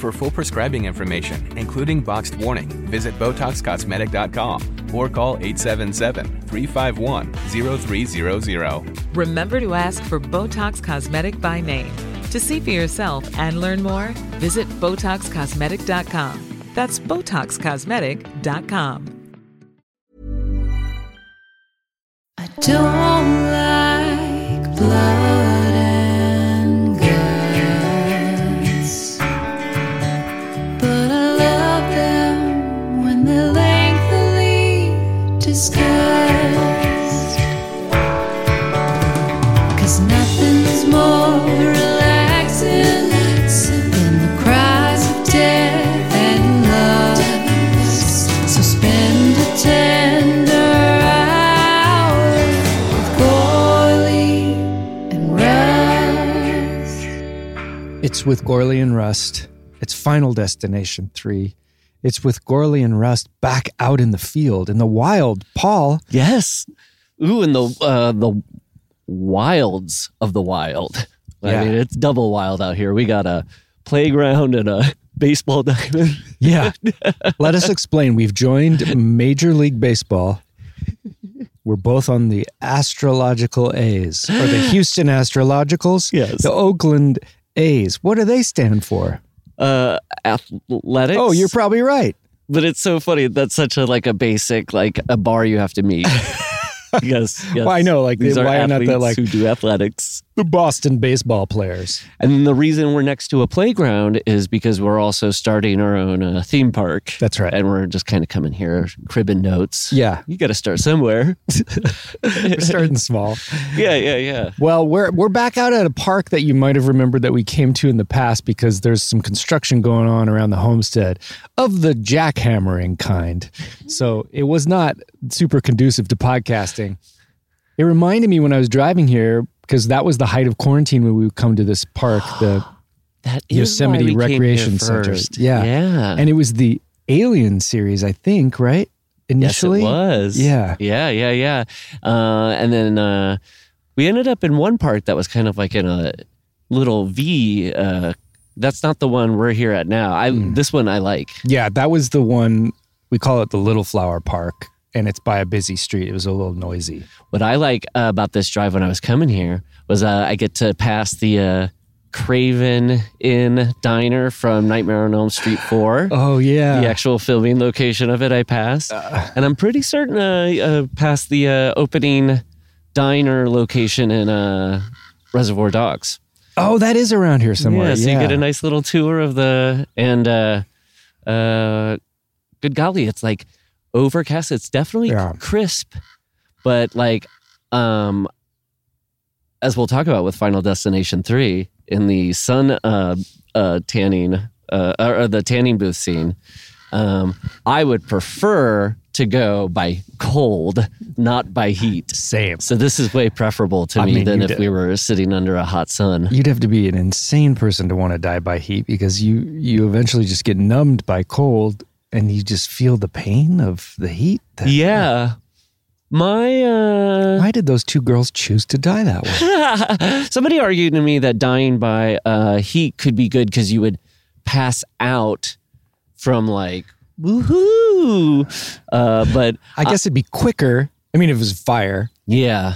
For full prescribing information, including boxed warning, visit BotoxCosmetic.com or call 877-351-0300. Remember to ask for Botox Cosmetic by name. To see for yourself and learn more, visit BotoxCosmetic.com. That's BotoxCosmetic.com. I don't like blood It's with Gourley and Rust. It's Final Destination 3. It's with Gourley and Rust back out in the field, in the wild. Paul, Yes. Ooh, and the uh, the wilds of the wild. Yeah. I mean, it's double wild out here. We got a playground and a baseball diamond. yeah. Let us explain. We've joined Major League Baseball. We're both on the astrological A's, or the Houston Astrologicals. Yes. The Oakland A's. What do they stand for? Uh, athletics. Oh, you're probably right. but it's so funny. That's such a like a basic like a bar you have to meet. yes, yes. Well, I know, like, these are why not the, like- who do athletics. The Boston baseball players. And the reason we're next to a playground is because we're also starting our own uh, theme park. That's right. And we're just kind of coming here, cribbing notes. Yeah. You got to start somewhere. We're starting small. yeah, yeah, yeah. Well, we're we're back out at a park that you might have remembered that we came to in the past because there's some construction going on around the homestead of the jackhammering kind. So it was not super conducive to podcasting. It reminded me when I was driving here because that was the height of quarantine when we would come to this park, the That is Yosemite why we came Recreation Center. Yeah. Yeah. and it was the Alien series, I think, right? Initially, Yes, it was. Yeah. Yeah, yeah, yeah. Uh, and then uh, we ended up in one part that was kind of like in a little V. Uh, that's not the one we're here at now. I Hmm. This one I like. Yeah, that was the one we call it the Little Flower Park, and it's by a busy street. It was a little noisy. What I like uh, about this drive when I was coming here was uh, I get to pass the uh, Crave Inn Diner from Nightmare on Elm Street 4. Oh yeah, the actual filming location of it I passed. and I'm pretty certain I uh, passed the uh, opening diner location in uh, Reservoir Dogs. Oh, that is around here somewhere. Yeah, so yeah. you get a nice little tour of the and uh, uh, good golly, it's like overcast. It's definitely Yeah. crisp, but like um, as we'll talk about with Final Destination three in the sun uh, uh, tanning uh, or the tanning booth scene. Um, I would prefer to go by cold, not by heat. Same. So this is way preferable to I me mean, than if we were sitting under a hot sun. You'd have to be an insane person to want to die by heat because you you eventually just get numbed by cold and you just feel the pain of the heat. That- Yeah. My uh Why did those two girls choose to die that way? somebody argued to me that dying by uh heat could be good because you would pass out from like woohoo. Uh but I guess it'd be quicker. I mean, if it was fire. yeah.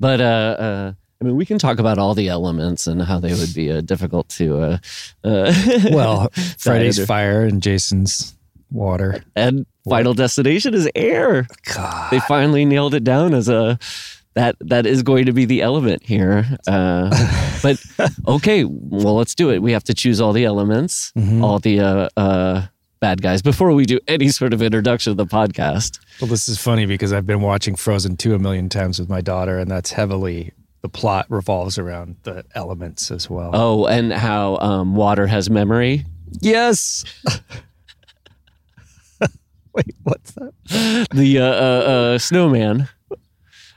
But uh uh I mean, we can talk about all the elements and how they would be uh, difficult to. Uh, uh, Well, Friday's fire and Jason's water. and Final Destination is air. God. They finally nailed it down as a that that is going to be the element here. Uh, but okay, well, let's do it. We have to choose all the elements, Mhm. all the uh, uh, bad guys before we do any sort of introduction of the podcast. Well, this is funny because I've been watching Frozen 2 a million times with my daughter, and that's heavily the plot revolves around the elements as well. Oh, and how um, water has memory. yes. Wait, what's that? The uh, uh, uh, snowman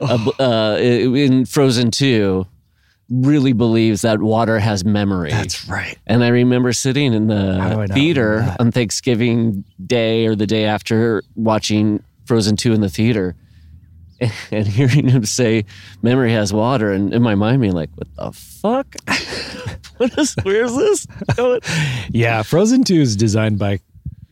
uh, b- uh, in Frozen 2 really believes that water has memory. That's right. And I remember sitting in How do I the theater on Thanksgiving Day or the day after watching Frozen 2 in the theater and hearing him say, Memory has water. And in my mind, being like, What the fuck? what is, where's this going? Yeah, Frozen 2 is designed by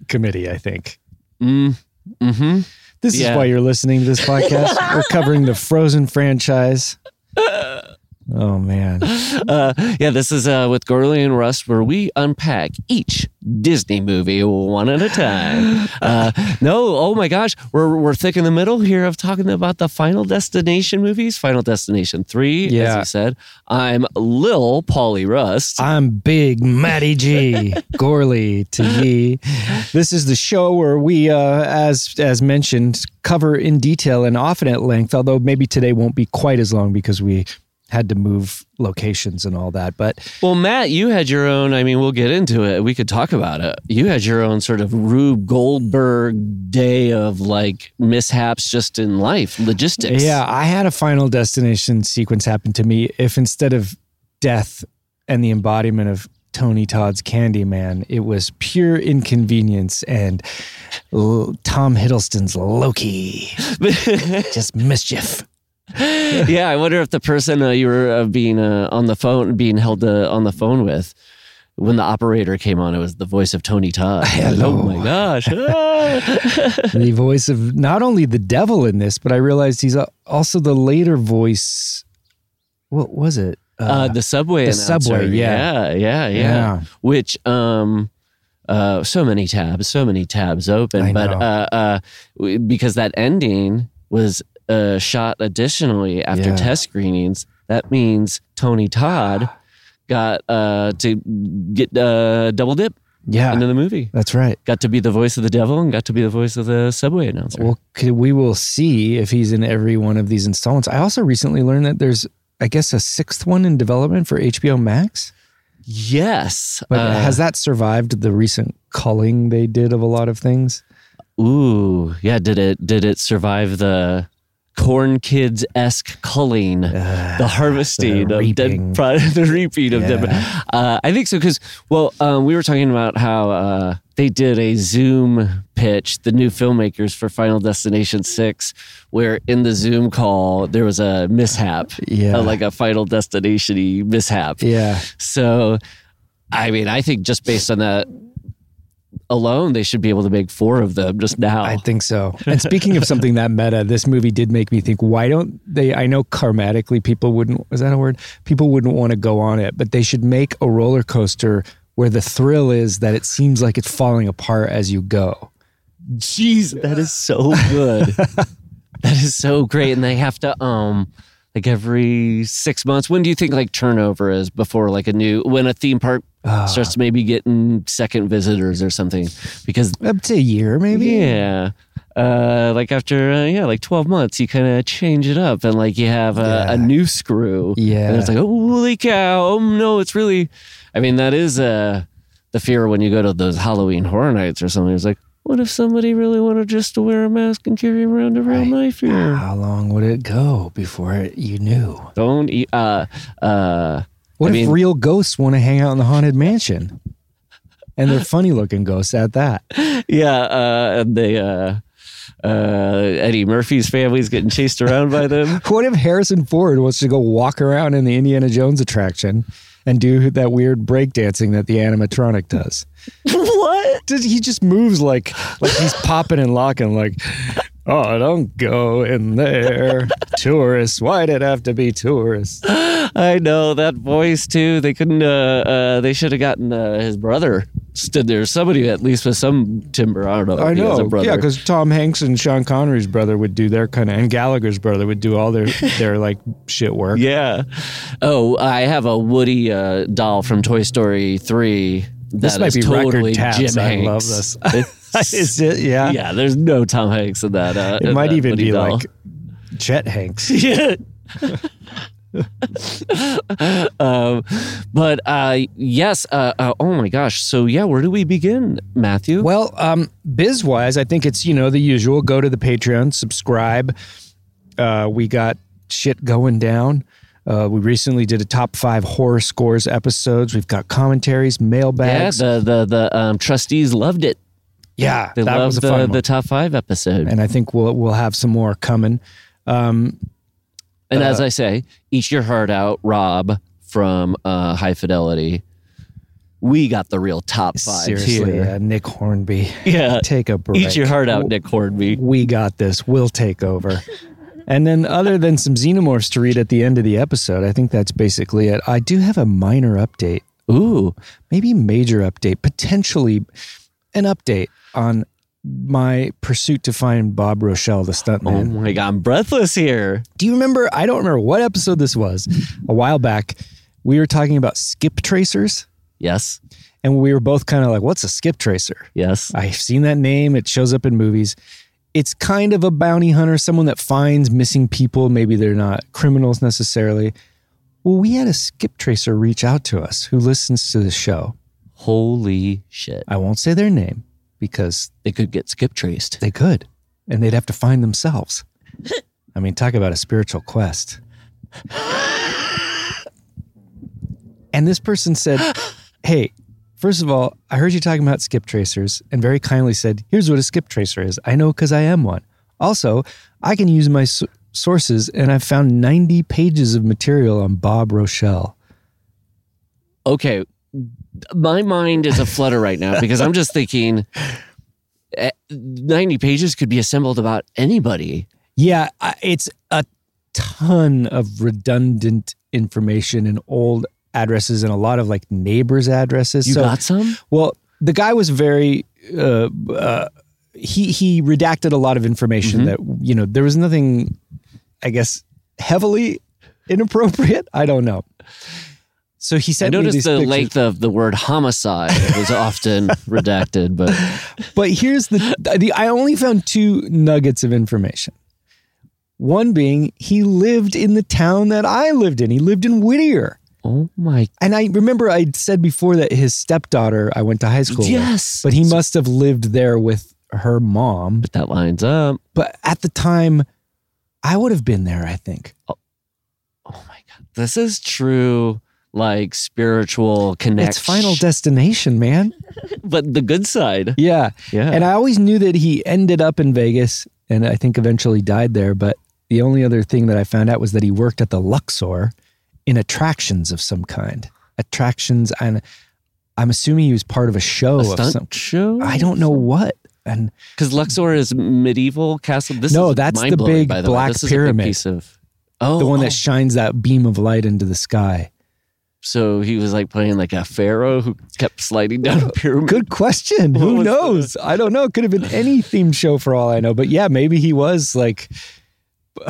committee, I think. Mm, hmm This Yeah. is why you're listening to this podcast. We're covering the Frozen franchise. Oh man. Uh, yeah, this is uh, with Gourley and Rust, where we unpack each Disney movie one at a time. Uh, no, oh my gosh, we're we're thick in the middle here of talking about the Final Destination movies. Final Destination three, as Yeah. you said. I'm Lil Polly Rust. I'm Big Matty G. Gourley to ye. This is the show where we, uh, as as mentioned, cover in detail and often at length. Although maybe today won't be quite as long because we had to move locations and all that. But Well, Matt, you had your own. I mean, we'll get into it. We could talk about it. You had your own sort of Rube Goldberg day of like mishaps just in life, logistics. yeah, I had a Final Destination sequence happen to me. If instead of death and the embodiment of Tony Todd's Candyman, it was pure inconvenience and L- Tom Hiddleston's Loki, just mischief. yeah, I wonder if the person uh, you were uh, being uh, on the phone, being held uh, on the phone with, when the operator came on, it was the voice of Tony Todd. Hello. Oh my gosh! The voice of not only the devil in this, but I realized he's also the later voice. What was it? uh, the subway, the announcer. subway, yeah. yeah, yeah, yeah. Yeah. Which, um, uh, so many tabs, so many tabs open, but uh, uh, because that ending was uh, shot additionally after Yeah. test screenings, that means Tony Todd got uh, to get uh, double dip yeah, into the movie. that's right. Got to be the voice of the devil and got to be the voice of the subway announcer. Well, could, we will see if he's in every one of these installments. I also recently learned that there's, I guess, a sixth one in development for HBO Max. yes. But Uh, has that survived the recent culling they did of a lot of things? Ooh, yeah. Did it? Did it survive the corn kids esque culling, the harvesting the of dead, pro- the reaping of dead? Uh, I think so because well, um, we were talking about how uh, they did a Zoom pitch, the new filmmakers for Final Destination Six, where in the Zoom call there was a mishap, Yeah. uh, like a Final Destination mishap. Yeah. So, I mean, I think just based on that alone, they should be able to make four of them just now. I think so. And speaking of something that meta, this movie did make me think, why don't they? I know karmatically people wouldn't, is that a word? People wouldn't want to go on it, but they should make a roller coaster where the thrill is that it seems like it's falling apart as you go. Jeez, that is so good. that is so great. And they have to, um, like every six months. When do you think like turnover is before like a new when a theme park Ah. starts maybe getting second visitors or something? Because Up to a year, maybe? yeah, uh, like after uh, yeah, like twelve months, you kind of change it up and like you have a, Yeah. a new screw. Yeah. and it's like holy cow! Oh no, it's really. I mean, that is uh, the fear when you go to those Halloween horror nights or something. It's like, what if somebody really wanted just to wear a mask and carry around a real Right. knife here? How long would it go before you knew? Don't eat. Uh, uh, What I if mean- real ghosts want to hang out in the haunted mansion? And they're funny looking ghosts at that. yeah, uh, and they. Uh, uh, Eddie Murphy's family's getting chased around by them. What if Harrison Ford wants to go walk around in the Indiana Jones attraction and do that weird breakdancing that the animatronic does? what? Does- He just moves like like he's popping and locking like Oh, don't go in there. tourists. Why'd it have to be tourists? I know that voice too. They couldn't. Uh, uh, they should have gotten uh, his brother stood there. Somebody at least with some timber. I don't know. I he has a know. Yeah, because Tom Hanks and Sean Connery's brother would do their kind of, and Gallagher's brother would do all their their like shit work. Yeah. Oh, I have a Woody uh, doll from Toy Story 3 This might be totally record tabs. Jim I love this. Is it? Yeah. yeah, there's no Tom Hanks in that. Uh, It in might that even be doll. like Chet Hanks. yeah. um, but uh, yes, uh, uh, oh my gosh. So yeah, where do we begin, Matthew? Well, um, biz wise, I think it's you know the usual. Go to the Patreon, subscribe. Uh, we got shit going down. Uh, we recently did a top five horror scores episodes. We've got commentaries, yeah, mailbags. the the the um, trustees loved it. Yeah, They that was a fun the, top five episode. and I think we'll we'll have some more coming. Um, And as Uh, I say, eat your heart out, Rob from uh, High Fidelity. We got the real top five seriously, here. uh, Nick Hornby, Yeah, take a break. eat your heart out, Nick Hornby. we got this. We'll take over. And then, other than some xenomorphs to read at the end of the episode, I think that's basically it. I do have a minor update, Ooh, maybe major update, potentially an update on my pursuit to find Bob Rochelle, the stuntman. oh my god, I'm breathless here. Do you remember? I don't remember what episode this was. A while back, we were talking about skip tracers, Yes, and we were both kind of like, "What's a skip tracer?" yes. I've seen that name. It shows up in movies. It's kind of a bounty hunter, someone that finds missing people. Maybe they're not criminals necessarily. Well, we had a skip tracer reach out to us who listens to the show. Holy shit. I won't say their name because They could get skip traced. they could, and they'd have to find themselves. I mean, talk about a spiritual quest. And this person said, Hey, first of all, I heard you talking about skip tracers and very kindly said, Here's what a skip tracer is. I know because I am one. Also, I can use my s- sources and I've found 90 pages of material on Bob Rochelle. Okay, my mind is a flutter right now because I'm just thinking eh, 90 pages could be assembled about anybody. Yeah, it's a ton of redundant information and old addresses and a lot of like neighbors' addresses. You So- got some? Well, the guy was very. Uh, uh, he he redacted a lot of information Mm-hmm. that you know there was nothing, I guess, heavily inappropriate. I don't know. So he said, I noticed the pictures. length of the word homicide was often redacted, but But here's the, the I only found two nuggets of information. One being he lived in the town that I lived in. He lived in Whittier. oh my And I remember I said before that his stepdaughter I went to high school with. Yes. But he must have lived there with her mom. But that lines up. But at the time, I would have been there, I think. Oh, oh my god. This is true like spiritual connection. It's Final Destination, man. but the good side. Yeah. Yeah. And I always knew that he ended up in Vegas and I think eventually died there. But the only other thing that I found out was that he worked at the Luxor in attractions of some kind. Attractions, and I'm assuming he was part of a show a of stunt some. show? I don't know what. And Because Luxor is medieval castle. This No, is that's the big the black a big pyramid. piece of oh, the one oh. that shines that beam of light into the sky. So he was like playing like a pharaoh who kept sliding down a pyramid. Good question. Who knows? I don't know. It could have been any themed show for all I know. But yeah, maybe he was like,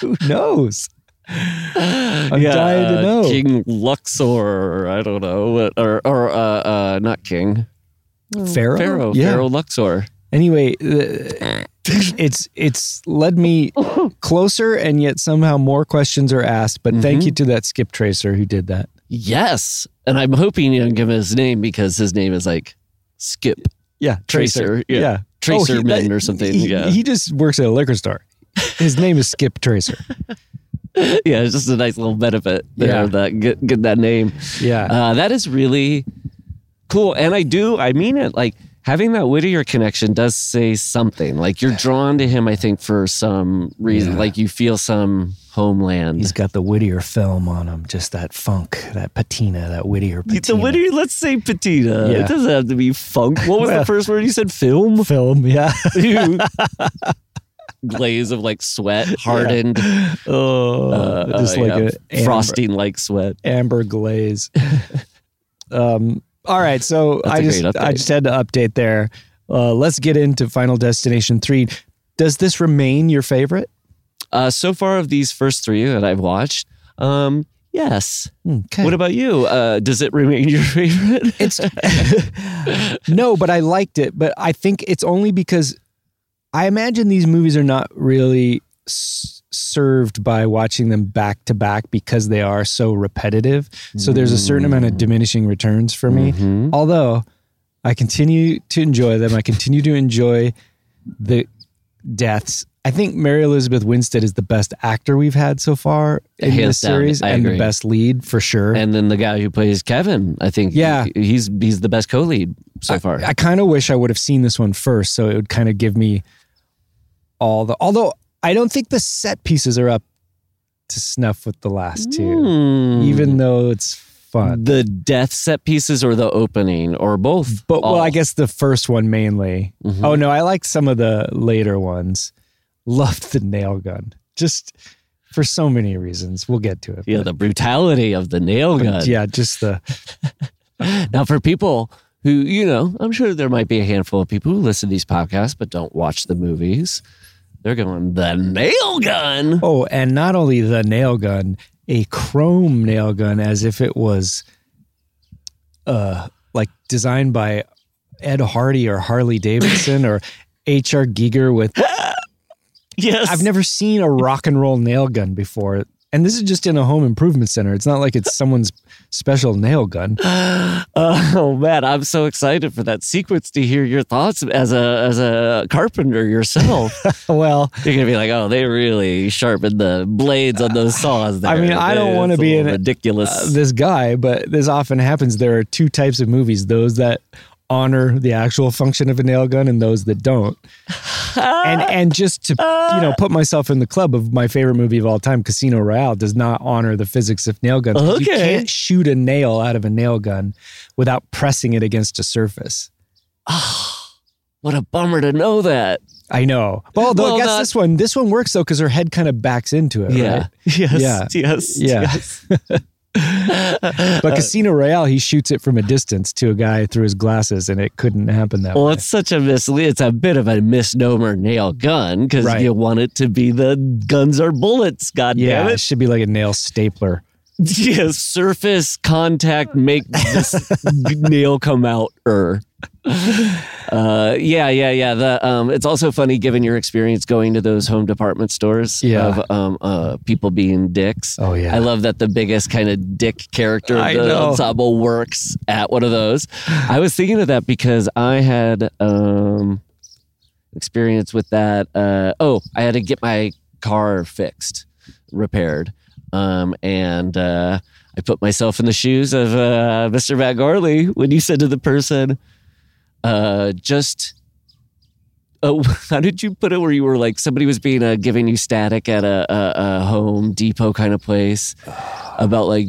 who knows? I'm dying to know. King Luxor, or I don't know, or or uh, uh, not King Pharaoh? Pharaoh, Yeah. Pharaoh Luxor. Anyway, uh, it's it's led me closer, and yet somehow more questions are asked. But Mm-hmm. thank you to that skip tracer who did that. Yes, and I'm hoping you don't give him his name because his name is like Skip Yeah, Tracer, yeah. Tracerman or something, He, yeah. he just works at a liquor store. His name is Skip Tracer. yeah, it's just a nice little benefit there. Yeah. That get, get that name. Yeah. Uh, that is really cool, and I do. I mean it. Like having that Whittier connection does say something. Like you're drawn to him. I think for some reason. Yeah. Like you feel some homeland. He's got the Whittier film on him, just that funk, that patina, that Whittier patina. the Whittier. Let's say patina. Yeah. It doesn't have to be funk. What was Well- the first word you said? Film. film, yeah. Glaze of like sweat, hardened, oh, uh, just uh, like yeah, frosting like sweat. amber glaze. um, all right, so I just I just had to update there. Uh, let's get into Final Destination three. Does this remain your favorite? Uh, so far of these first three that I've watched, um, Yes. Okay. What about you? Uh, does it remain your favorite? It's no, but I liked it. But I think it's only because I imagine these movies are not really s- served by watching them back to back because they are so repetitive. So there's a certain amount of diminishing returns for me. Mhm. Although I continue to enjoy them, I continue to enjoy the deaths. I think Mary Elizabeth Winstead is the best actor we've had so far in Hands this down, series I and the best lead for sure. And then the guy who plays Kevin, I think, Yeah. he- he's he's the best co-lead so far. I kind of wish I would have seen this one first, so it would kind of give me all the. Although I don't think the set pieces are up to snuff with the last two, Hmm. even though it's fun. the death set pieces or the opening or both. But well, I guess the first one mainly. Mhm. Oh no, I liked some of the later ones. Loved the nail gun, just for so many reasons. We'll get to it. yeah, but- the brutality of the nail gun. yeah, just the Now, for people who, you know, I'm sure there might be a handful of people who listen to these podcasts but don't watch the movies. They're going, the nail gun. Oh, and not only the nail gun, a chrome nail gun as if it was uh like designed by Ed Hardy or Harley Davidson or HR Giger with Yes. I've never seen a rock and roll nail gun before. And this is just in a home improvement center. It's not like it's someone's special nail gun. Oh man, I'm so excited for that sequence to hear your thoughts as a as a carpenter yourself. Well, You're gonna be like, oh, they really sharpened the blades on those saws. There. I mean, I don't want to a be little in ridiculous. uh, this guy, but this often happens. There are two types of movies: those that honor the actual function of a nail gun, and those that don't. and and just to you know put myself in the club of my favorite movie of all time, Casino Royale, does not honor the physics of nail guns. 'cause You Okay. can't shoot a nail out of a nail gun without pressing it against a surface. what a bummer to know that. I know. Well, though Well, I guess not- this one this one works though because her head kind of backs into it. Yeah. right? Yes. Yeah. Yes. Yeah. Yes. But Casino Royale, he shoots it from a distance to a guy through his glasses, and it couldn't happen that Well, way. it's such a mislead. It's a bit of a misnomer nail gun because Right. you want it to be the guns or bullets. God yeah, damn it it! should be like a nail stapler. Yeah, surface contact make this nail come out. Er. Uh, yeah, yeah, yeah. The um, it's also funny given your experience going to those home department stores Yeah. of um, uh, people being dicks. Oh, yeah. I love that the biggest kind of dick character of I the know. ensemble works at one of those. I was thinking of that because I had um, experience with that. Uh, oh, I had to get my car fixed, repaired, um, and uh, I put myself in the shoes of uh, Mr. Matt Gourley when you said to the person, uh, "Just." Oh, how did you put it? Where you were like somebody was being uh, giving you static at a, a, a Home Depot kind of place about like,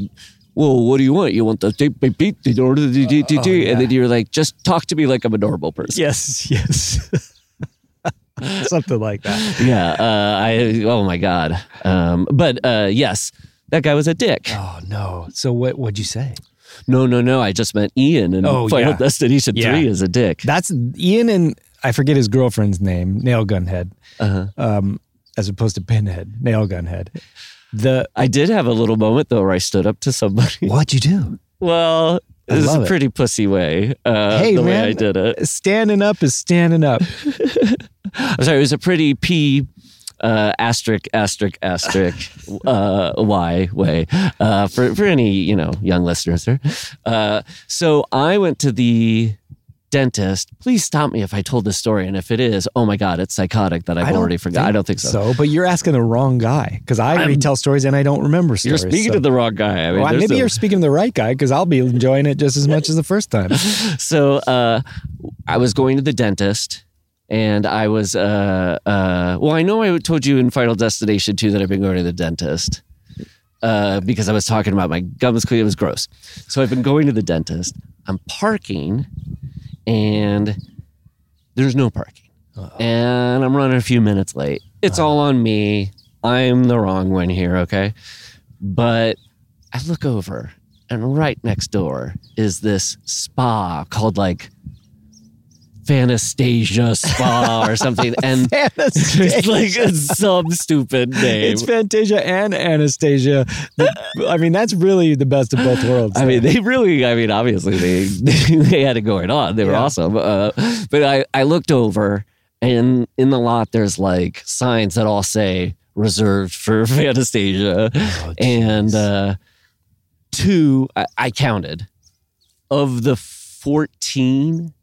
well, what do you want? You want the beep beep beep in order do do do do, and then you're like, just talk to me like I'm a normal person. Yes, yes. Something like that. Yeah. Uh, I. Oh my god. Um. But uh. Yes. That guy was a dick. Oh no. So what What'd you say? No, no, no. I just meant Ian and Oh, Final yeah. Destination Yeah. 3 is a dick. That's Ian and I forget his girlfriend's name, Nail Gunhead, Uh-huh. um, as opposed to Pinhead, Nail Gunhead. The I did have a little moment though where I stood up to somebody. what'd you do? Well, I it was love a it. pretty pussy way. Uh, hey the man, way I did it. Standing up is standing up. I'm sorry, it was a pretty P uh, asterisk asterisk asterisk uh, Y way uh, for for any you know young listeners. Uh, so I went to the dentist. Please stop me if I told this story, and if it is, oh my god, it's psychotic that I've already forgot. I don't think so. So, but you're asking the wrong guy because I I'm- retell stories and I don't remember stories. You're speaking so- to the wrong guy. I mean, Well, maybe no- you're speaking to the right guy because I'll be enjoying it just as much as the first time. so uh, I was going to the dentist, and I was uh, uh, well. I know I told you in Final Destination too that I've been going to the dentist uh, because I was talking about my gums. It was gross. So I've been going to the dentist. I'm parking, and there's no parking, and I'm running a few minutes late. It's uh-huh. all on me. I'm the wrong one here. Okay, but I look over, and right next door is this spa called like Fanastasia Spa or something, and it's like some stupid name. It's Fantasia and Anastasia. I mean, that's really the best of both worlds. I mean, they really, I mean, obviously they they had it going on. They were Yeah. awesome. Uh, but I, I looked over and in the lot, there's like signs that all say reserved for Fanastasia. Oh, and uh, two, I, I counted. Of the 14,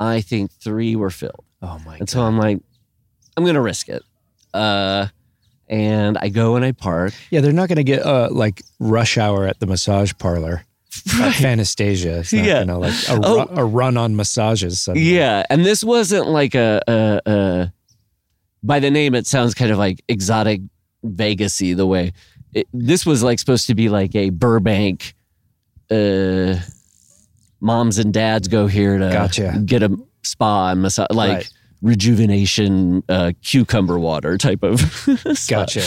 I think three were filled. oh my And so I'm like, I'm going to risk it. Uh, and I go and I park. Yeah, they're not going to get uh, like rush hour at the massage parlor. Like Fanastasia. It's not Yeah. gonna, like a, Oh. a run on massages. suddenly. Yeah, and this wasn't like a, a, a by the name it sounds kind of like exotic Vegasy the way it, this was like supposed to be like a Burbank uh moms and dads go here to Gotcha. get a spa and massage like Right. rejuvenation uh cucumber water type of. Gotcha.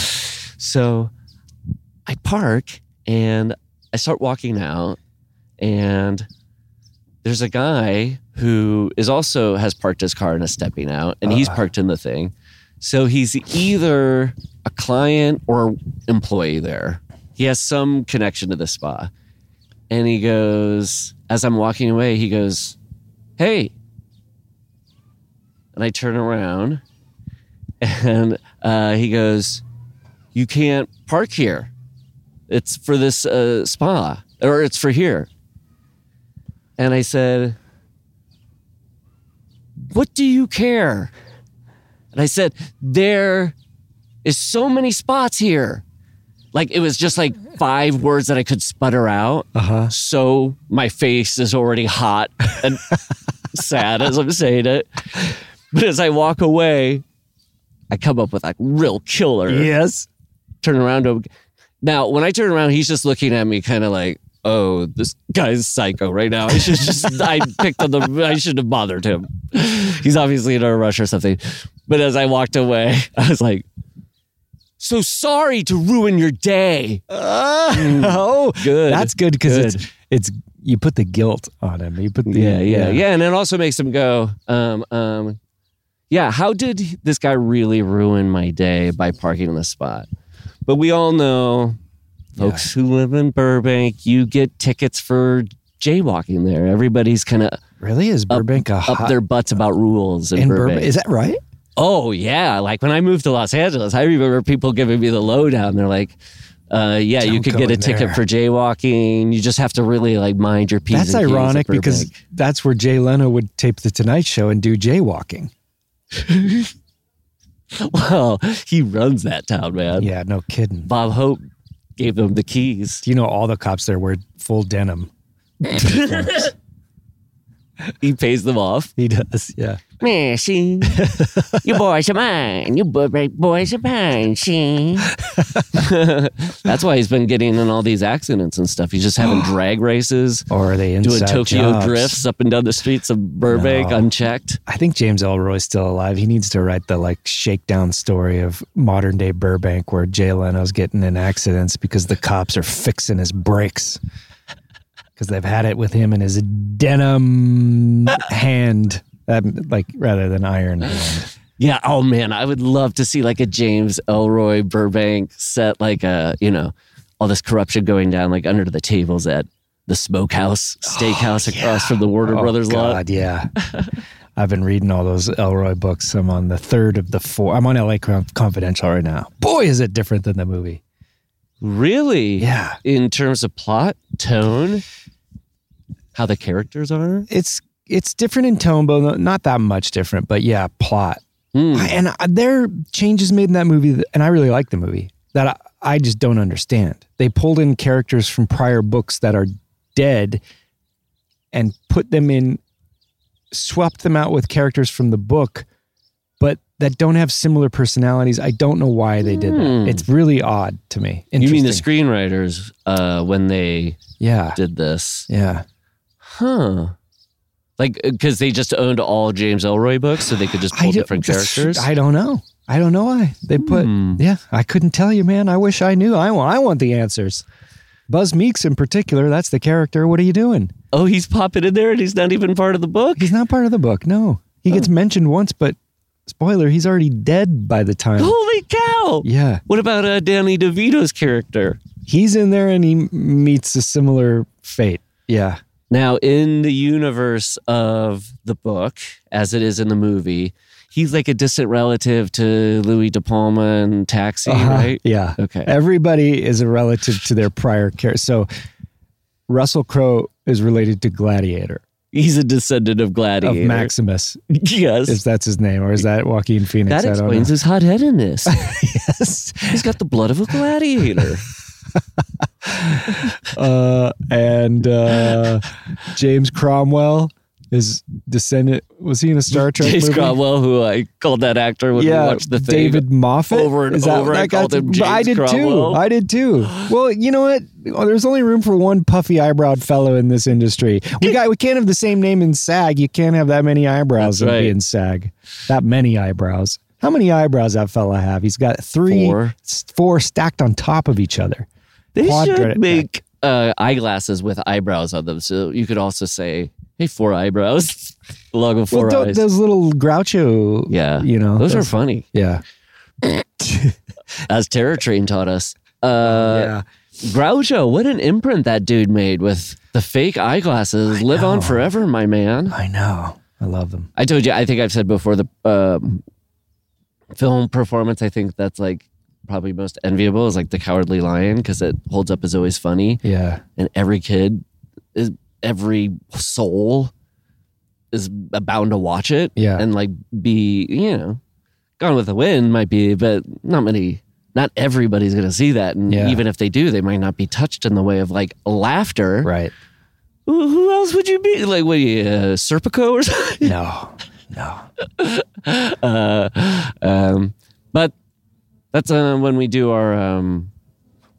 So I park and I start walking out, and there's a guy who is also has parked his car and is stepping out, and he's parked in the thing. So he's either a client or employee there. He has some connection to the spa. And he goes, as I'm walking away, he goes, Hey. And I turn around and uh, he goes, You can't park here. It's for this uh, spa or it's for here. And I said, What do you care? And I said, There is so many spots here. Like it was just like five words that I could sputter out. Uh-huh. So my face is already hot and sad as I'm saying it. But as I walk away, I come up with like real killer. Yes. Turn around to him. Now, when I turn around, he's just looking at me kind of like, oh, this guy's psycho right now. I should just, I picked on the, I shouldn't have bothered him. He's obviously in a rush or something. But as I walked away, I was like, so sorry to ruin your day. oh, Good. That's good because it's it's you put the guilt on him. You put the Yeah, yeah, yeah. And it also makes him go, um, um, yeah, how did this guy really ruin my day by parking in the spot? But we all know, folks who live in Burbank, you get tickets for jaywalking there. Everybody's kind of Really, is Burbank a up their butts about rules in, in Burbank. Burbank? Is that right? Oh yeah, like when I moved to Los Angeles, I remember people giving me the lowdown. They're like, uh, "Yeah, you Don't could get a ticket there. for jaywalking. You just have to really like mind your p's." That's and Q's at ironic because that's where Jay Leno would tape the Tonight Show and do jaywalking. well, he runs that town, man. Yeah, no kidding. Bob Hope gave them the keys. You know all the cops there wear full denim? He pays them off. He does. Yeah. See, you boys are mine. You Burbank boys are mine. See, that's why he's been getting in all these accidents and stuff. He's just having drag races. Or are they Doing Tokyo jobs? drifts up and down the streets of Burbank No. unchecked. I think James Ellroy's still alive. He needs to write the like shakedown story of modern day Burbank where Jay Leno's getting in accidents because the cops are fixing his brakes. Because they've had it with him in his denim hand, um, like rather than iron hand. Yeah. Oh man, I would love to see like a James Ellroy Burbank set, like a you know, all this corruption going down like under the tables at the Smokehouse Steakhouse across from the Warner Oh, Brothers lot. Yeah. I've been reading all those Ellroy books. I'm on the third of the four. I'm on LA Confidential right now. Boy, is it different than the movie. Really? Yeah. In terms of plot, tone, how the characters are. It's it's different in tone, but not that much different. But yeah, plot. Hmm. I- and I, there are changes made in that movie, that, and I really like the movie that I, I just don't understand. They pulled in characters from prior books that are dead and put them in, swapped them out with characters from the book, but that don't have similar personalities. I don't know why they did Hmm. that. It's really odd to me. You mean the screenwriters uh, when they Yeah. did this? Yeah. Huh. Like, because they just owned all James Ellroy books, so they could just pull different characters. I don't know. I don't know why they put. Hmm. Yeah, I couldn't tell you, man. I wish I knew. I want. I want the answers. Buzz Meeks, in particular, that's the character. What are you doing? oh, he's popping in there, and he's not even part of the book. He's not part of the book. No, He gets mentioned once, but spoiler, he's already dead by the time. Holy cow! Yeah. What about uh, Danny DeVito's character? He's in there and he meets a similar fate. Yeah. Now, in the universe of the book, as it is in the movie, he's like a distant relative to Louis De Palma and Taxi, Uh-huh. right? Yeah. Okay. Everybody is a relative to their prior character. So Russell Crowe is related to Gladiator He's a descendant of Gladiator. of Maximus, Yes. if that's his name, or is that Joaquin Phoenix? that explains his hot headedness. yes. He's got the blood of a gladiator. Uh, and uh, James Cromwell is descendant. Was he in a Star Trek James movie? Cromwell, who I called that actor when yeah, we watched the thing. David Moffat. Over and Is that over, what I called him But I did Cromwell. too. I did too. Well, you know what? There's only room for one puffy eyebrowed fellow in this industry. We got. We can't have the same name in SAG. You can't have that many eyebrows That's right. in SAG. That many eyebrows. How many eyebrows that fella have? He's got three, Four. four stacked on top of each other. They should make uh, eyeglasses with eyebrows on them. So you could also say, hey, four eyebrows, along with four well, eyes. those little Groucho. yeah. you know, those, are funny, Yeah, as Terror Train taught us. Uh, yeah. Groucho, what an imprint that dude made with the fake eyeglasses. Live on forever, my man. I know. I love them. I told you, I think I've said before the um, film performance, I think that's like probably most enviable is like The Cowardly Lion because it holds up as always funny. Yeah, And every kid, is every soul is bound to watch it. Yeah. And like be, you know, Gone with the Wind might be, but not many. Not everybody's going to see that. And Yeah. even if they do, they might not be touched in the way of like laughter. right. Who, who else would you be? Like, what are you, uh, Serpico or something? No, no. uh, um, but that's uh, when we do our um,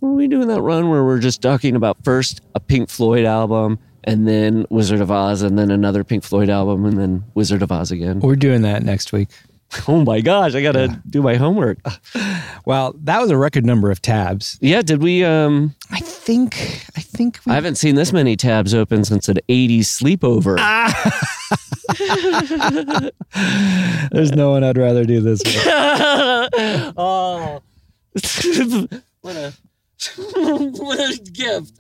what are we doing that run where we're just talking about first a Pink Floyd album and then Wizard of Oz and then another Pink Floyd album and then Wizard of Oz again. We're doing that next week. Oh my gosh, I gotta do my homework. Well, that was a record number of tabs. Yeah, did we? Um, I think. I think. We, I haven't seen this many tabs open since an '80s sleepover. There's no one I'd rather do this with. oh, what a what a gift!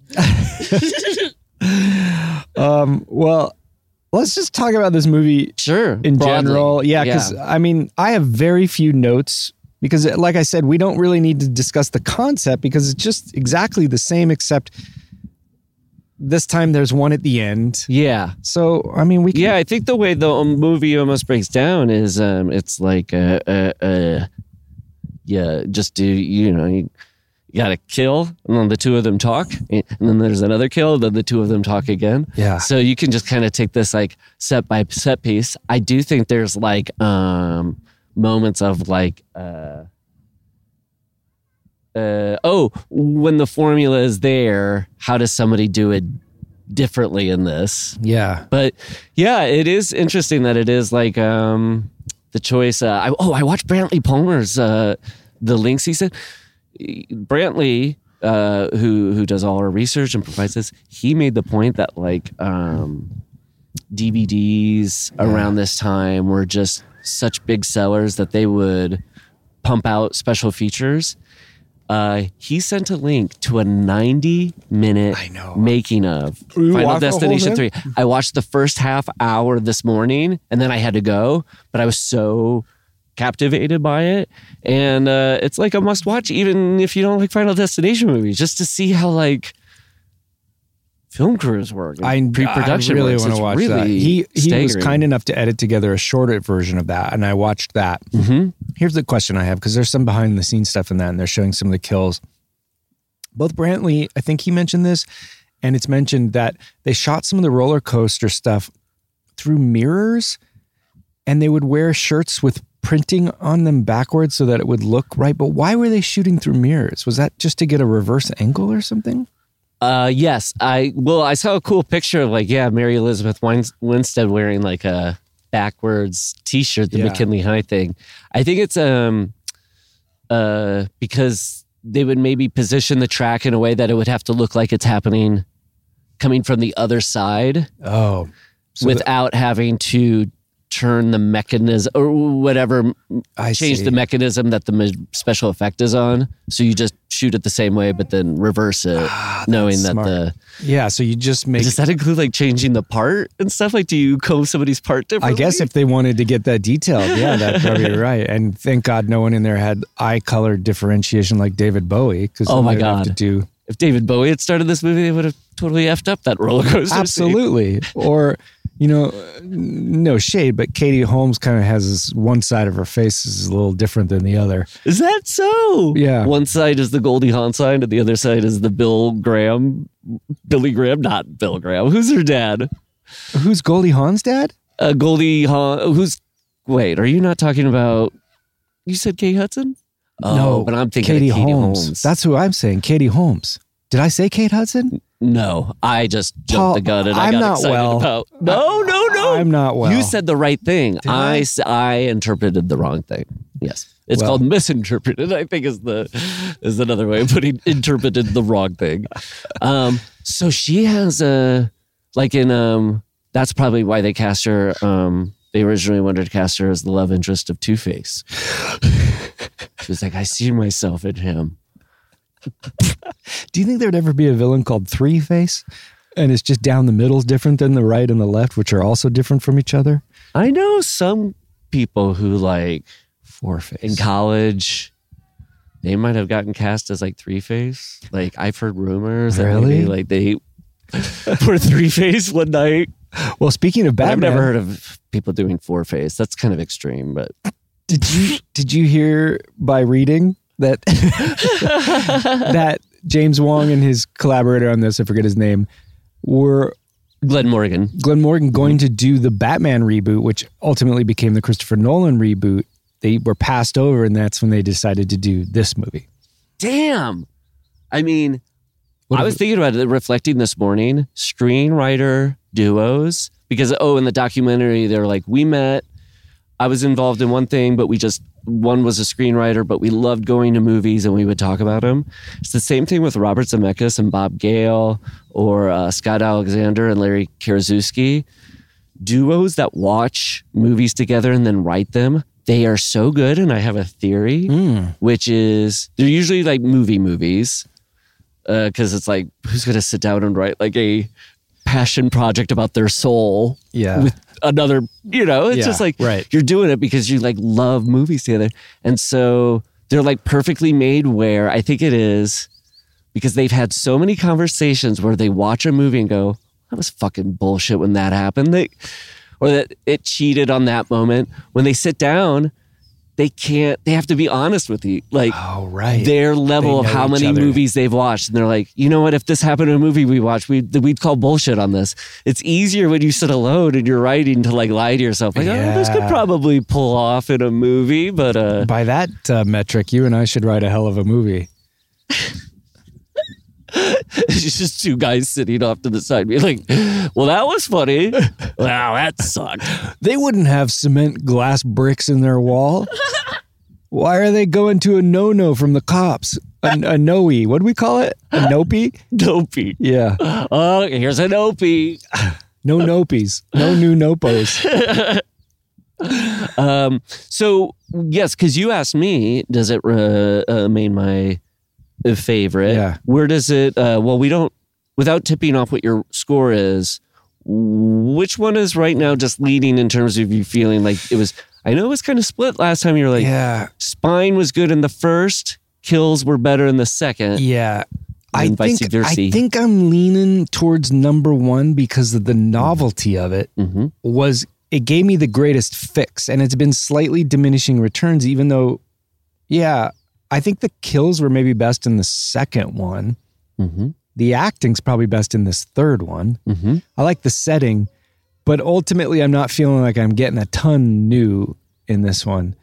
Um, well, let's just talk about this movie Sure, in broadly. general. Yeah, because I mean, I have very few notes because, like I said, we don't really need to discuss the concept because it's just exactly the same, except this time there's one at the end. yeah. So, I mean, we can, Yeah, I think the way the um, movie almost breaks down is um, it's like uh, uh, uh, yeah, just do you know you, you got to kill, and then the two of them talk, and then there's another kill, and then the two of them talk again. Yeah. So you can just kind of take this like set by set piece. I do think there's like um, moments of like. Uh, uh, oh, when the formula is there, how does somebody do it differently in this? yeah, But yeah, it is interesting that it is like um, the choice. Uh, I, oh, I watched Brantley Palmer's uh, the links. He said Brantley, uh, who who does all our research and provides this, he made the point that like um, DVDs around this time were just such big sellers that they would pump out special features. Uh, he sent a link to a 90 minute I know. making of You Final watched the whole Destination 3. I watched the first half hour this morning and then I had to go, but I was so captivated by it. And uh, it's like a must watch, even if you don't like Final Destination movies, just to see how like film crews work. I pre-production I really want to watch really that. He he was kind enough to edit together a shorter version of that, and I watched that. Mhm. Here's the question I have because there's some behind the scenes stuff in that, and they're showing some of the kills. Both Brantley, I think he mentioned this, and it's mentioned that they shot some of the roller coaster stuff through mirrors, and they would wear shirts with printing on them backwards so that it would look right. But why were they shooting through mirrors? Was that just to get a reverse angle or something? Uh, yes, I well, I saw a cool picture of like yeah, Mary Elizabeth Win- Winstead wearing like a backwards T-shirt, the Yeah. McKinley High thing. I think it's um, uh, because they would maybe position the track in a way that it would have to look like it's happening coming from the other side Oh, so the- without having to turn the mechanism or whatever, I change see. the mechanism that the special effect is on. So you just shoot it the same way, but then reverse it, ah, knowing that smart. the. Yeah, so you just make. Does that include like changing the part and stuff? Like, do you comb somebody's part differently? I guess if they wanted to get that detailed, yeah, that's probably right. And thank God no one in there had eye color differentiation like David Bowie. Because Oh my God, To do if David Bowie had started this movie, they would have totally effed up that roller coaster. absolutely, or you know, no shade, but Katie Holmes kind of has this one side of her face is a little different than the other. Is that so? Yeah. One side is the Goldie Hawn side, and the other side is the Bill Graham, Billy Graham, not Bill Graham. Who's her dad? Who's Goldie Hawn's dad? Uh, Goldie Hawn. Who's? Wait, are you not talking about? You said Kate Hudson. Oh, no, but I'm thinking Katie, Katie Holmes. Holmes. That's who I'm saying. Katie Holmes. Did I say Kate Hudson? No. I just jumped Paul, the gun and I I'm got not excited well. about. No, no, no. I'm not well. You said the right thing. Did I? I, s- I interpreted the wrong thing. Yes, it's Well- called misinterpreted. I think is the is another way of putting interpreted the wrong thing. Um, so she has a like in um. That's probably why they cast her. Um, they originally wanted to cast her as the love interest of Two Face. she was like, I see myself in him. Do you think there'd ever be a villain called Three Face? And it's just down the middle is different than the right and the left, which are also different from each other? I know some people who like Four Face. in college they might have gotten cast as like three face like i've heard rumors that Really? maybe like they were three face one night Well, speaking of But Batman, i've never heard of people doing four face that's kind of extreme but did you did you hear by reading that that James Wong and his collaborator on this, I forget his name, were glenn morgan Glenn Morgan going to do the Batman reboot, which ultimately became the Christopher Nolan reboot. They were passed over, and that's when they decided to do this movie. damn i mean What i was thinking about it reflecting this morning screenwriter duos because oh in the documentary they're like we met I was involved in one thing, but we just one was a screenwriter, but we loved going to movies and we would talk about them. It's the same thing with Robert Zemeckis and Bob Gale or uh, Scott Alexander and Larry Karaszewski. Duos that watch movies together and then write them, they are so good. And I have a theory, which is they're usually like movie movies because it's like who's going to sit down and write like a passion project about their soul Yeah. with another you know it's Yeah, just like right. you're doing it because you like love movies together. And so they're like perfectly made where i think it is because they've had so many conversations where they watch a movie and go that was fucking bullshit when that happened. They or that it cheated on that moment. When they sit down they can't they have to be honest with you like Oh, right. their level of how many other. movies they've watched and they're like you know what if this happened in a movie we watched we'd, we'd call bullshit on this it's easier when you sit alone and you're writing to like lie to yourself like oh this could probably pull off in a movie but uh By that uh, metric, you and I should write a hell of a movie. it's just two guys sitting off to the side being like well that was funny wow that sucked They wouldn't have cement glass bricks in their wall. Why are they going to a no no from the cops? A, a noe. What do we call it? A nope? dopey Yeah. oh here's an opie No nopies. No new nopos. Um, so yes, because you asked me, does it uh, uh, remain my uh, favorite? Yeah. Where does it? Uh, well, we don't. Without tipping off what your score is, which one is right now just leading in terms of you feeling like it was? I know it was kind of split last time. You were like, Yeah. Spine was good in the first, Kills were better in the second. Yeah. I think. I think I'm leaning towards number one because of the novelty of it Mhm. was it gave me the greatest fix and it's been slightly diminishing returns even though yeah i think the kills were maybe best in the second one Mhm. the acting's probably best in this third one Mhm. i like the setting but ultimately i'm not feeling like i'm getting a ton new in this one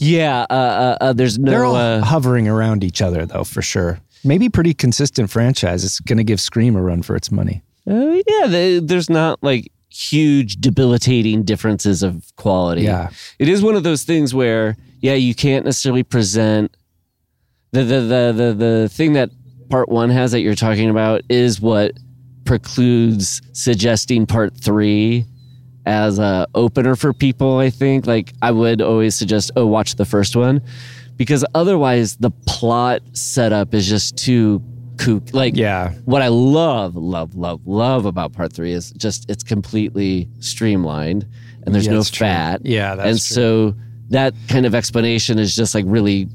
Yeah. Uh, uh, uh, there's no. they're all uh, hovering around each other though for sure maybe pretty consistent franchise it's going to give scream a run for its money Uh, yeah, the, there's not like huge debilitating differences of quality. Yeah. It is one of those things where, yeah, you can't necessarily present the the the the, the thing that part one has that you're talking about is what precludes suggesting part three as a opener for people. I think like I would always suggest, oh, watch the first one, because otherwise the plot setup is just too kook. Like Yeah. what I love, love, love, love about part three is just it's completely streamlined and there's Yeah, no it's true. fat. Yeah, that's and true. so that kind of explanation is just like really.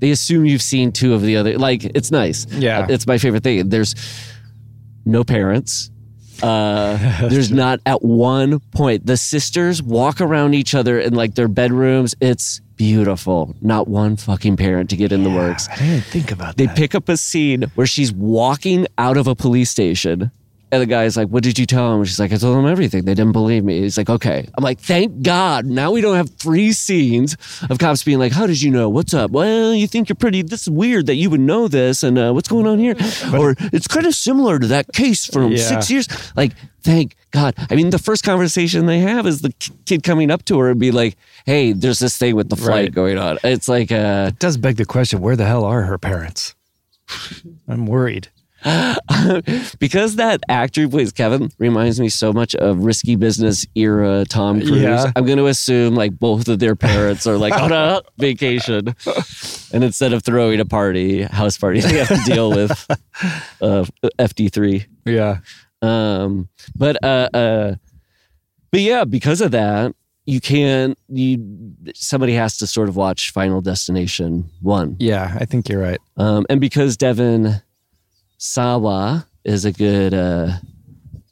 They assume you've seen two of the other. Like it's nice. Yeah. it's my favorite thing. There's no parents. Uh, there's not at one point the sisters walk around each other in like their bedrooms. It's beautiful. Not one fucking parent to get in the works. I didn't think about that. They that. pick up a scene where she's walking out of a police station. And the guy's like, What did you tell him? She's like, I told him everything. They didn't believe me. He's like, Okay. I'm like, Thank God. Now we don't have three scenes of cops being like, How did you know? What's up? Well, you think you're pretty. This is weird that you would know this. And uh, what's going on here? or it's kind of similar to that case from Yeah. six years. Like, thank God. I mean, the first conversation they have is the k- kid coming up to her and be like, Hey, there's this thing with the flight Right. going on. It's like, uh, It does beg the question: Where the hell are her parents? I'm worried. because that actor who plays Kevin reminds me so much of risky business era Tom Cruise. Yeah. I'm going to assume like both of their parents are like on a vacation, and instead of throwing a party, house party, they have to deal with uh, FD3. Yeah. Um, but uh, uh, but yeah, because of that, you can't. You somebody has to sort of watch Final Destination one. Yeah, I think you're right. Um, and because Devon Sawa is a good uh,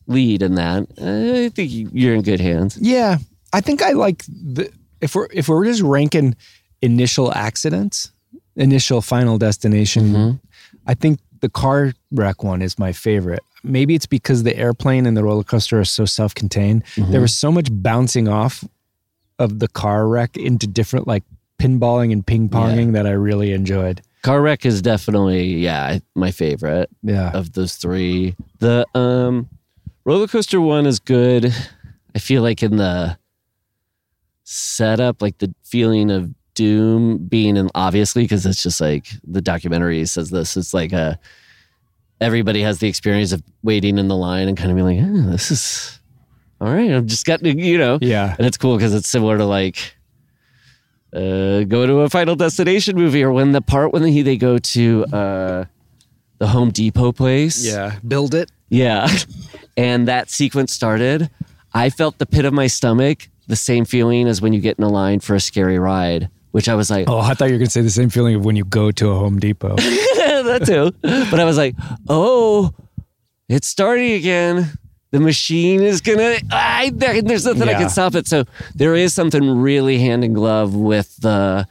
lead in that, I think you- you're in good hands. Yeah, I think I like the if we're if we're just ranking initial accidents, initial final destination. I think the car wreck one is my favorite. Maybe it's because the airplane and the roller coaster are so self-contained. There was so much bouncing off of the car wreck into different like pinballing and ping ponging that I really enjoyed. Car wreck is definitely yeah my favorite Yeah. of those three. The um, roller coaster one is good. I feel like in the setup, like the feeling of doom being in obviously because it's just like the documentary says this. It's like a everybody has the experience of waiting in the line and kind of being like, oh, this is all right. I've just got to, you know. Yeah. And it's cool because it's similar to like uh, go to a Final Destination movie or when the part when he, they go to uh, the Home Depot place. Yeah. Build it. Yeah. And that sequence started. I felt the pit of my stomach, the same feeling as when you get in a line for a scary ride, which I was like, Oh, I thought you were gonna say the same feeling of when you go to a Home Depot. that too. But I was like, oh, it's starting again. The machine is gonna. I, there's nothing I can stop it. So there is something really hand in glove with the.